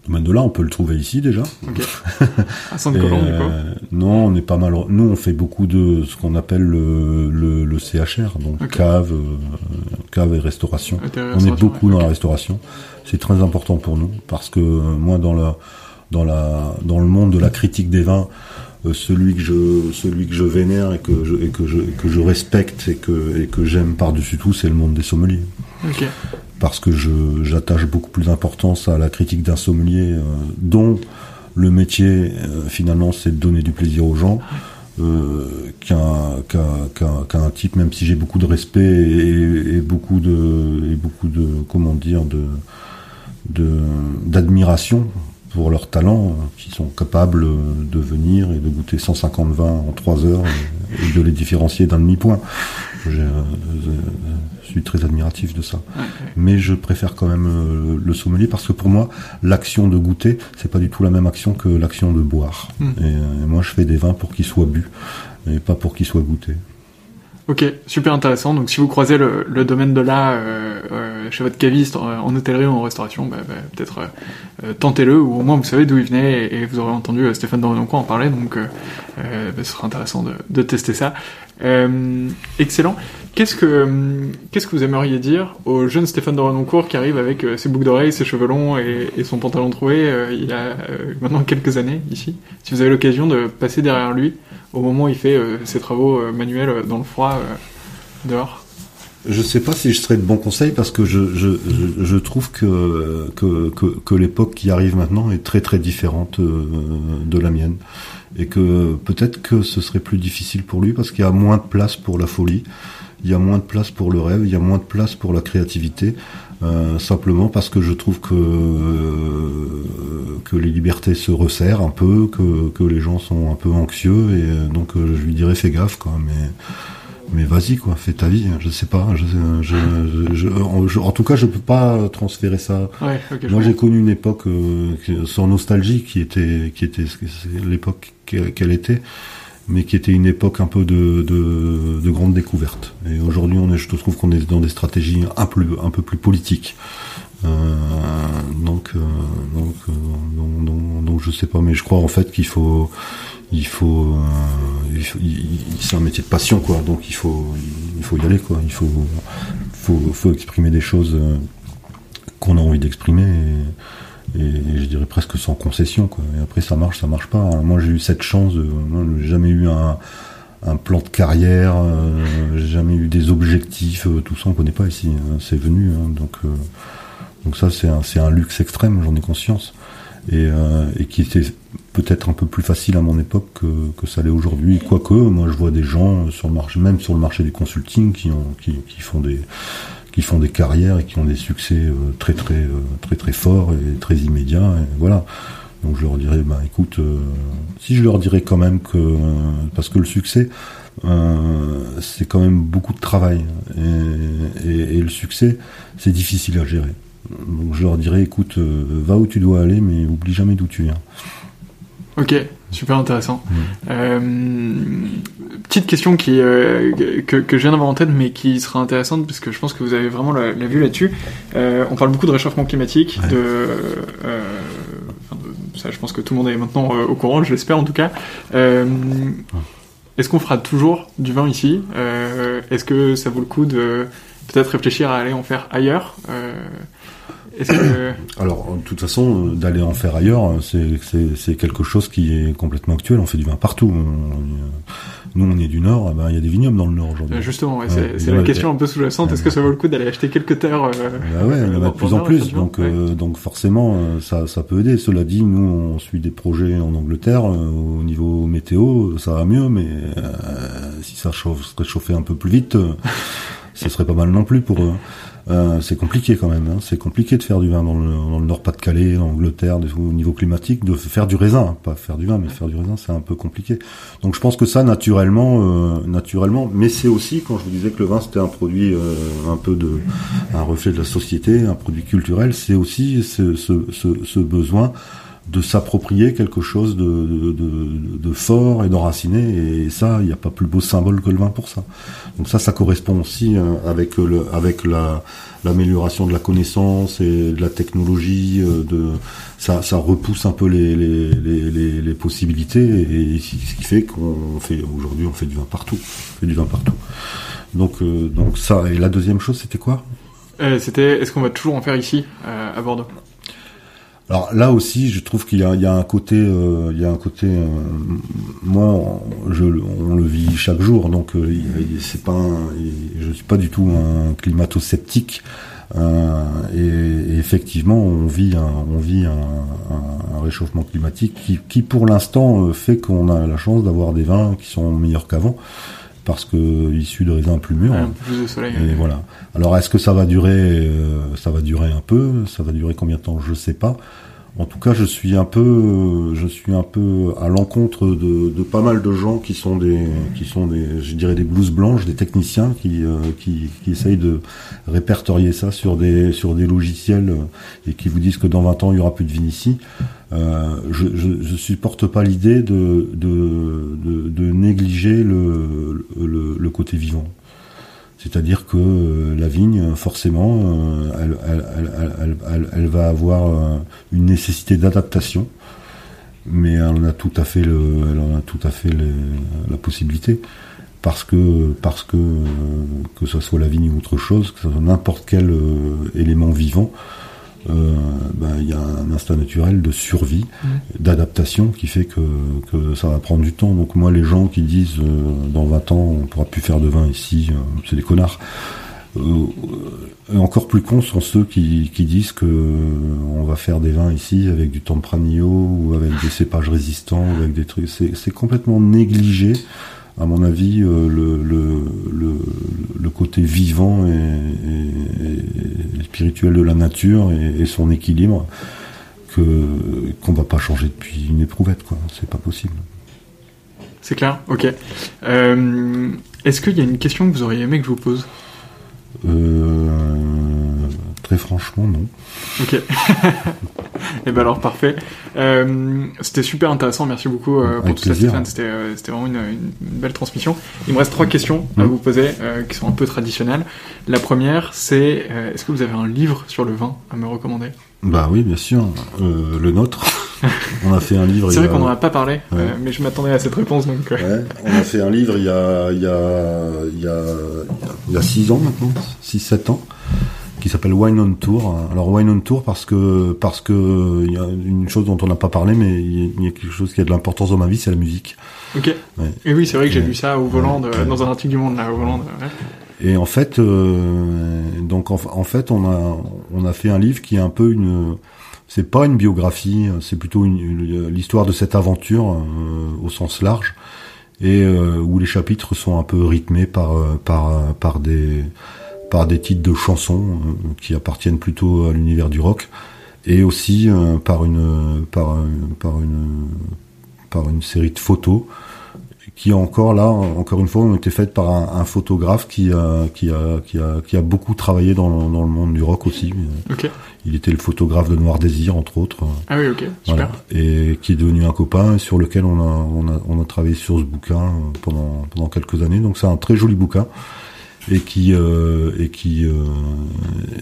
Le domaine de là, on peut le trouver ici déjà. Ok. À Sainte-Colombe, euh, Non, on est pas mal. Nous, on fait beaucoup de ce qu'on appelle le, le, CHR, donc cave, euh, cave et restauration. on est beaucoup dans la restauration. C'est très important pour nous parce que euh, moi, dans la dans la dans le monde de la critique des vins, celui que je celui que je vénère et que je et que je que je respecte et que et que j'aime par dessus tout c'est le monde des sommeliers. Parce que je j'attache beaucoup plus d'importance à la critique d'un sommelier euh, dont le métier euh, finalement c'est de donner du plaisir aux gens euh, qu'un type même si j'ai beaucoup de respect et, et, beaucoup de et beaucoup de comment dire de de d'admiration pour leur talent, qui sont capables de venir et de goûter 150 vins en 3 heures et, de les différencier d'un demi-point. Je, suis très admiratif de ça. Mais je préfère quand même euh, le sommelier parce que pour moi, l'action de goûter, c'est pas du tout la même action que l'action de boire. Hmm. Et, et, moi, je fais des vins pour qu'ils soient bu et pas pour qu'ils soient goûtés. Ok, super intéressant. Donc si vous croisez le, le domaine de là euh, euh, chez votre caviste en, hôtellerie ou en restauration, bah, bah, peut-être euh, tentez-le ou au moins vous savez d'où il venait et, vous aurez entendu Stéphane Dorenoncourt en parler. Donc bah, ce sera intéressant de, de tester ça. Excellent. Qu'est-ce que qu'est-ce que vous aimeriez dire au jeune Stéphane Dorenoncourt qui arrive avec ses boucles d'oreilles, ses cheveux longs et, son pantalon troué il a maintenant quelques années ici? Si vous avez l'occasion de passer derrière lui au moment où il fait euh, ses travaux euh, manuels euh, dans le froid dehors je sais pas si je serais de bon conseil parce que je, je, je, trouve que, que, que, que l'époque qui arrive maintenant est très très différente de la mienne. Et que peut-être que ce serait plus difficile pour lui parce qu'il y a moins de place pour la folie, il y a moins de place pour le rêve, il y a moins de place pour la créativité. Euh, simplement parce que je trouve que euh, que les libertés se resserrent un peu, que, que les gens sont un peu anxieux et euh, donc je lui dirais fais gaffe quoi, mais mais vas-y quoi, fais ta vie. Je sais pas, je, je, je, en tout cas je peux pas transférer ça. Ouais, Moi j'ai connu une époque sans nostalgie qui était qui était l'époque qu'elle était mais qui était une époque un peu de, de, de grande découverte. Et aujourd'hui, on est, je trouve qu'on est dans des stratégies un peu, un peu plus politiques. Euh, donc, euh, donc, euh, donc, donc, donc, je sais pas, mais je crois en fait qu'il faut, il faut, euh, c'est un métier de passion, quoi. Donc il faut, il faut y aller, quoi. Il faut, faut, faut exprimer des choses qu'on a envie d'exprimer. Et, je dirais presque sans concession quoi. Et après ça marche, ça marche pas. Moi j'ai eu cette chance, j'ai jamais eu un, plan de carrière, euh, j'ai jamais eu des objectifs, tout ça on connaît pas ici, hein. c'est venu. Hein. donc donc ça c'est un, luxe extrême, j'en ai conscience. Et, euh, et qui était peut-être un peu plus facile à mon époque que, ça l'est aujourd'hui. Quoique, moi je vois des gens sur le marché, même sur le marché du consulting, qui, ont, qui, font des carrières et qui ont des succès euh, très très euh, très très forts et très immédiats. Voilà. Donc je leur dirais, bah écoute, si je leur dirais quand même que parce que le succès, c'est quand même beaucoup de travail et le succès, c'est difficile à gérer. Donc je leur dirais, écoute, va où tu dois aller, mais oublie jamais d'où tu viens. Ok, super intéressant. Euh, petite question qui euh, que, que je viens d'avoir en tête, mais qui sera intéressante parce que je pense que vous avez vraiment la, la vue là-dessus. Euh, on parle beaucoup de réchauffement climatique, Ouais. de, euh, enfin, de- ça, je pense que tout le monde est maintenant euh, au courant, je l'espère en tout cas. Euh, Est-ce qu'on fera toujours du vin ici? Euh, Est-ce que ça vaut le coup de peut-être réfléchir à aller en faire ailleurs? Euh, Est-ce que Alors, de toute façon, euh, d'aller en faire ailleurs, euh, c'est- c'est c'est quelque chose qui est complètement actuel. On fait du vin partout. On- on- nous, on est du Nord. eh ben, Il y a des vignobles dans le Nord aujourd'hui. Euh, Justement, ouais, Ouais, c'est la question un peu sous-jacente. Est-ce que ça vaut le coup d'aller acheter quelques terres euh, Bah ouais, il y en a de plus en plus, donc ouais. euh, donc forcément euh, ça ça peut aider. Cela dit, nous on suit des projets en Angleterre euh, au niveau météo, ça va mieux, mais euh, si ça chauffe, se réchauffait un peu plus vite, euh, ce serait pas mal non plus pour eux. Euh, c'est compliqué quand même. Hein. C'est compliqué de faire du vin dans le, dans le Nord-Pas-de-Calais, en Angleterre, au niveau climatique, de faire du raisin, hein. pas faire du vin, mais faire du raisin, c'est un peu compliqué. Donc je pense que ça, naturellement, euh, naturellement, mais c'est aussi quand je vous disais que le vin c'était un produit euh, un peu de, un reflet de la société, un produit culturel, c'est aussi ce, ce, ce besoin de s'approprier quelque chose de, de, fort et d'enraciné et ça il n'y a pas plus beau symbole que le vin pour ça. Donc ça ça correspond aussi euh, avec avec la l'amélioration de la connaissance et de la technologie euh, de ça repousse un peu les les, possibilités et ce qui fait qu'on fait aujourd'hui on fait du vin partout on fait du vin partout. Donc euh, donc ça et la deuxième chose c'était quoi? C'était, est-ce qu'on va toujours en faire ici, à Bordeaux? Alors là aussi, je trouve qu'il y a, un côté, euh, il y a un côté, euh, moi, je, on le vit chaque jour, donc euh, c'est pas, un- je suis pas du tout un climato-sceptique. euh, et, effectivement, on vit un, on vit un, réchauffement climatique qui, qui pour l'instant euh, fait qu'on a la chance d'avoir des vins qui sont meilleurs qu'avant parce que issus de raisins plus mûrs. Ouais, Un peu plus de soleil. Et voilà. Alors est-ce que ça va durer euh, Ça va durer un peu. Ça va durer combien de temps? Je sais pas. En tout cas, je suis un peu, je suis un peu à l'encontre de, de pas mal de gens qui sont des, qui sont des, je dirais des blouses blanches, des techniciens qui, euh, qui, qui essayent de répertorier ça sur des, sur des logiciels euh, et qui vous disent que dans 20 ans il y aura plus de vin ici. Euh, je, je, je supporte pas l'idée de, de, de, de négliger le, le, le côté vivant. C'est-à-dire que euh, la vigne, forcément, euh, elle, va avoir euh, une nécessité d'adaptation, mais elle en a tout à fait, le, elle a tout à fait la possibilité, parce que parce que euh, que ce soit la vigne ou autre chose, que ce soit n'importe quel euh, élément vivant, euh, ben, il y a un instinct naturel de survie, d'adaptation qui fait que, que ça va prendre du temps. Donc moi, les gens qui disent euh, dans 20 ans on pourra plus faire de vin ici, euh, c'est des connards. Euh, encore plus cons sont ceux qui, qui disent que on va faire des vins ici avec du Tempranillo ou avec des cépages résistants, ou avec des trucs. C'est, c'est complètement négligé, à mon avis, euh, le, le, le, le côté vivant et, et- et spirituel de la nature et, et son équilibre que qu'on va pas changer depuis une éprouvette, quoi. C'est pas possible. C'est clair, ok. Euh, Est-ce qu'il y a une question que vous auriez aimé que je vous pose? Euh, très franchement, non. Ok. Et ben alors parfait. Euh, c'était super intéressant. Merci beaucoup euh, pour tout ça. Stéphane. C'était euh, c'était vraiment une, belle transmission. Il me reste trois questions à Mhm. vous poser qui sont un peu traditionnelles. La première, c'est est-ce que vous avez un livre sur le vin à me recommander? Bah oui, bien sûr. Le nôtre. on a fait un livre. C'est vrai a- qu'on n'en a pas parlé, Ouais. mais je m'attendais à cette réponse donc. Ouais, on a fait un livre il y a il y a il y a il y a six ans maintenant, six sept ans, qui s'appelle Wine on Tour. Alors Wine on Tour parce que parce que il y a une chose dont on n'a pas parlé, mais il y a- quelque chose qui a de l'importance dans ma vie, c'est la musique. Ok. Ouais. Et oui, c'est vrai que j'ai lu ça au volant de- dans un article du Monde là au volant. de- ouais. Et en fait, euh, donc en, en fait, on a on a fait un livre qui est un peu une c'est pas une biographie, c'est plutôt une- une- l'histoire de cette aventure euh, au sens large et euh, où les chapitres sont un peu rythmés par euh, par euh, par des par des titres de chansons euh, qui appartiennent plutôt à l'univers du rock et aussi euh, par une par euh, par une par une série de photos qui encore là, encore une fois, ont été faites par un, un photographe qui a, qui a, qui a, qui a beaucoup travaillé dans, le- dans le monde du rock aussi. Il était le photographe de Noir Désir, entre autres. Ah oui, ok, super. Et qui est devenu un copain sur lequel on a, on a, on a travaillé sur ce bouquin pendant, pendant quelques années. Donc c'est un très joli bouquin et qui euh, et qui euh,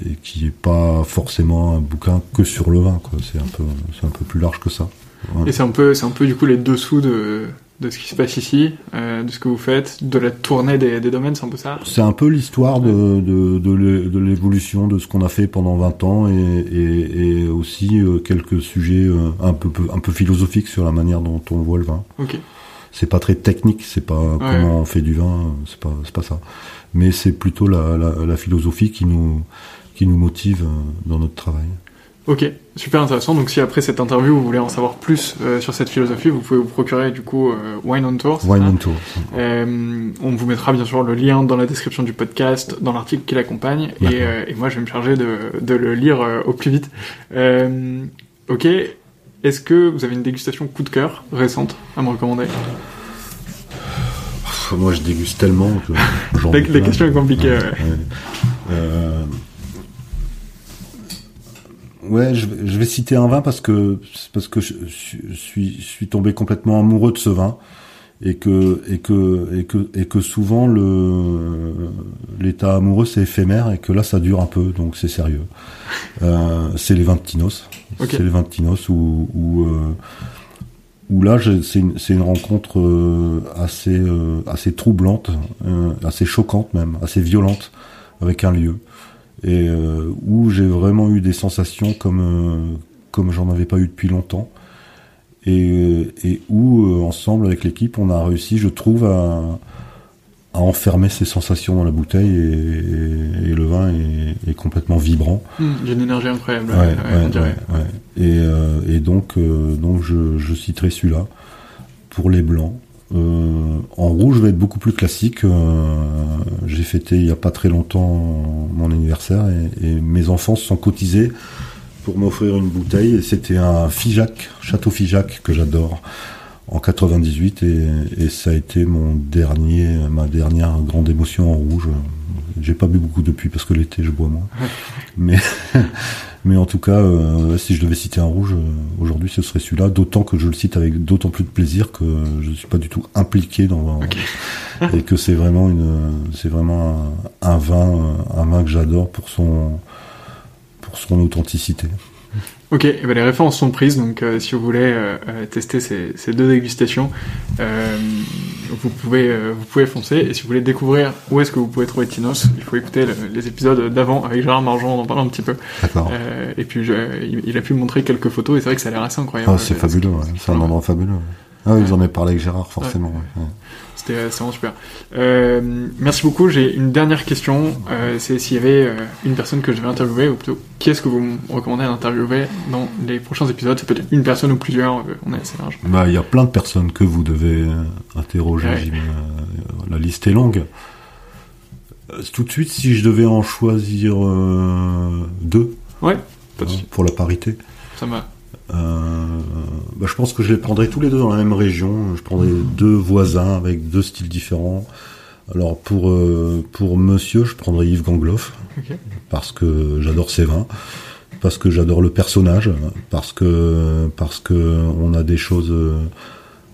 et qui est pas forcément un bouquin que sur le vin quoi. C'est un peu c'est un peu plus large que ça. Et c'est un peu c'est un peu du coup les dessous de de ce qui se passe ici, euh, de ce que vous faites, de la tournée des, des domaines, c'est un peu ça? C'est un peu l'histoire de, de, de l'évolution de ce qu'on a fait pendant 20 ans et, et, et aussi euh, quelques sujets un peu un peu philosophiques sur la manière dont on voit le vin. Ok. C'est pas très technique, c'est pas comment on fait du vin, c'est pas c'est pas ça. Mais c'est plutôt la, la, la philosophie qui nous qui nous motive dans notre travail. Ok, super intéressant. Donc si après cette interview vous voulez en savoir plus euh, sur cette philosophie, vous pouvez vous procurer du coup euh, Wine on Tour. Wine on Tour. Euh, on vous mettra bien sûr le lien dans la description du podcast, dans l'article qui l'accompagne, et, et, moi je vais me charger de, de le lire au plus vite. ok, est-ce que vous avez une dégustation coup de cœur récente à me recommander? Moi je déguste tellement que... la, la question est compliquée. Ouais. Ouais. Ouais, je, vais citer un vin parce que parce que je, suis je suis tombé complètement amoureux de ce vin et que et que et que et que souvent le l'état amoureux c'est éphémère et que là ça dure un peu donc c'est sérieux. Euh, c'est les vins de Tinos. C'est les vins de Tinos où où, euh, où là c'est une c'est une rencontre euh, assez euh, assez troublante, assez choquante même, assez violente avec un lieu et où j'ai vraiment eu des sensations comme comme j'en avais pas eu depuis longtemps et, et où euh, ensemble avec l'équipe on a réussi je trouve à, à enfermer ces sensations dans la bouteille et, et, le vin est, est, complètement vibrant. Mmh, une énergie incroyable. Ouais, ouais, ouais, et, euh, et, donc, donc je, je citerai celui-là pour les blancs. Euh, en rouge, je vais être beaucoup plus classique. Euh, j'ai fêté il y a pas très longtemps mon anniversaire et mes enfants se sont cotisés pour m'offrir une bouteille. Et c'était un Figeac, Château Figeac que j'adore en 98 et, et, ça a été mon dernier, ma dernière grande émotion en rouge. J'ai pas bu beaucoup depuis parce que l'été je bois moins. Mais mais en tout cas, euh, si je devais citer un rouge euh, aujourd'hui, ce serait celui-là. D'autant que je le cite avec d'autant plus de plaisir que je ne suis pas du tout impliqué dans et que c'est vraiment une, c'est vraiment un, un, vin, un vin que j'adore pour son pour son authenticité. Ok, et ben les références sont prises, donc euh, si vous voulez euh, euh tester ces, ces, deux dégustations, euh, vous pouvez vous pouvez foncer. Et si vous voulez découvrir où est-ce que vous pouvez trouver Tinos, il faut écouter le, les épisodes d'avant avec Gérard Margeant, on en parle un petit peu. D'accord. et puis je, il, il, a pu montrer quelques photos et c'est vrai que ça a l'air assez incroyable. Ah, c'est fabuleux, ouais. c'est un endroit fabuleux. Ah oui, en avez parlé avec Gérard, forcément. Ouais. Ouais. C'était vraiment super. Euh, merci beaucoup. J'ai une dernière question. Euh, c'est s'il y avait euh, une personne que je devais interviewer, ou plutôt, qui est-ce que vous me recommandez d'interviewer dans les prochains épisodes? C'est peut-être une personne ou plusieurs, euh, on est assez large. Bah, il y a plein de personnes que vous devez euh, interroger. Ouais. la liste est longue. Tout de suite, si je devais en choisir deux. Ouais, hein, pour la parité. Ça va. Euh, bah, je pense que je les prendrais tous les deux dans la même région. Je prendrais deux voisins avec deux styles différents. Alors pour euh, pour Monsieur, je prendrais Yves Gangloff okay. parce que j'adore ses vins, parce que j'adore le personnage, parce que parce que on a des choses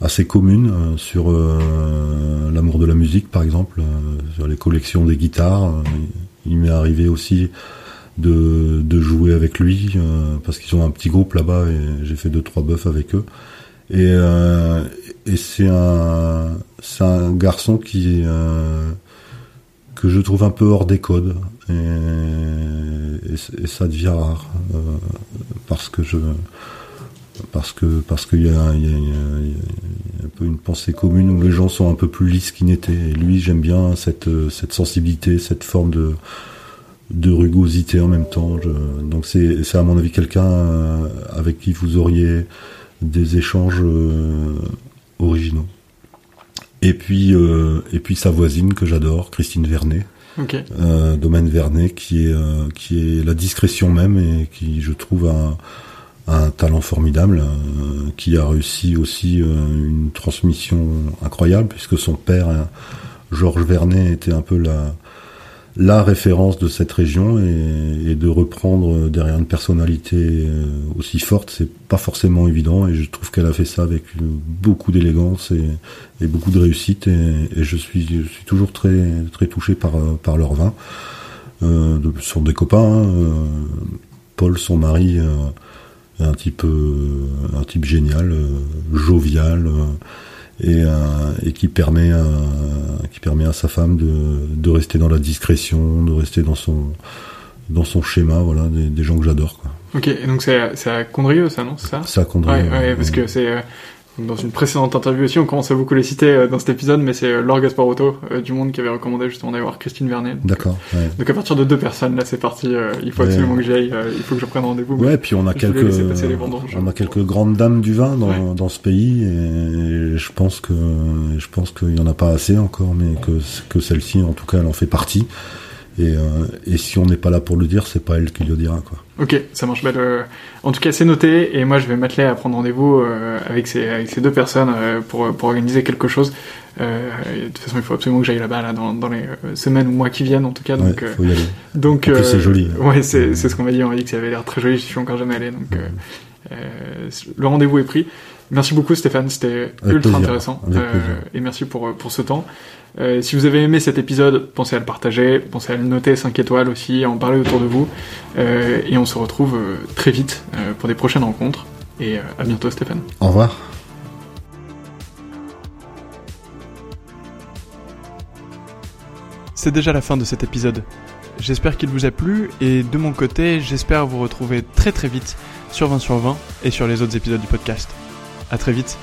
assez communes sur euh, l'amour de la musique, par exemple, sur les collections des guitares. Il m'est arrivé aussi de, de jouer avec lui euh, parce qu'ils ont un petit groupe là-bas et j'ai fait deux trois bœufs avec eux. Et, euh, et c'est un c'est un garçon qui euh, que je trouve un peu hors des codes et, et, ça devient rare parce que je parce que parce qu'il y, y, y, a un peu une pensée commune où les gens sont un peu plus lisses qu'ils n'étaient et lui j'aime bien cette cette sensibilité cette forme de de rugosité en même temps. Je, donc c'est, c'est à mon avis quelqu'un euh, avec qui vous auriez des échanges euh, originaux. Et puis euh, et puis sa voisine que j'adore, Christine Vernet. Okay. Euh, Domaine Vernet qui est qui est la discrétion même et qui je trouve un, un talent formidable qui a réussi aussi une transmission incroyable puisque son père Georges Vernet était un peu la la référence de cette région et, de reprendre derrière une personnalité euh, aussi forte, c'est pas forcément évident et je trouve qu'elle a fait ça avec beaucoup d'élégance et, beaucoup de réussite et, je, suis, toujours très touché par par leur vin. Euh, de, sont des copains. Hein, euh, Paul, son mari, euh, un type un type génial, jovial et, et, qui permet à, qui permet à sa femme de, de rester dans la discrétion, de rester dans son dans son schéma, voilà, des, des gens que j'adore. Quoi. Ok, et donc c'est à Condrieu, ça, non C'est ça? C'est à Condrieu. Ouais, ouais, parce que c'est dans une précédente interview aussi, on commence à beaucoup les citer euh, dans cet épisode, mais c'est euh, Laure Gasparotto euh, du Monde qui avait recommandé justement d'aller voir Christine Vernet. D'accord. Ouais. Donc à partir de deux personnes, là c'est parti. il faut absolument que j'aille. il faut que je prenne rendez-vous. Ouais, puis on a quelques, on a quelques grandes dames du vin dans, ouais. dans ce pays, et je pense que je pense qu'il y en a pas assez encore, mais que que celle-ci, en tout cas, elle en fait partie. Et, euh, et, si on n'est pas là pour le dire, c'est pas elle qui le dira, quoi. Ok, ça marche. Bah, le... En tout cas, c'est noté. Et moi, je vais m'atteler à prendre rendez-vous euh, avec ces avec ces deux personnes euh, pour pour organiser quelque chose. Euh, de toute façon, il faut absolument que j'aille là-bas là dans dans les semaines ou mois qui viennent, en tout cas. Donc, ouais, faut y aller. donc c'est joli. Ouais, c'est c'est ce qu'on m'a dit. On m'a dit que ça avait l'air très joli. Je suis encore jamais allé, donc le rendez-vous est pris. Merci beaucoup Stéphane, c'était ultra plaisir. intéressant euh, et merci pour pour ce temps. Euh, si vous avez aimé cet épisode, pensez à le partager, pensez à le noter 5 étoiles aussi, à en parler autour de vous euh, et on se retrouve très vite pour des prochaines rencontres et à bientôt Stéphane. Au revoir. C'est déjà la fin de cet épisode. J'espère qu'il vous a plu et de mon côté, j'espère vous retrouver très très vite sur 20 sur 20 et sur les autres épisodes du podcast. À très vite.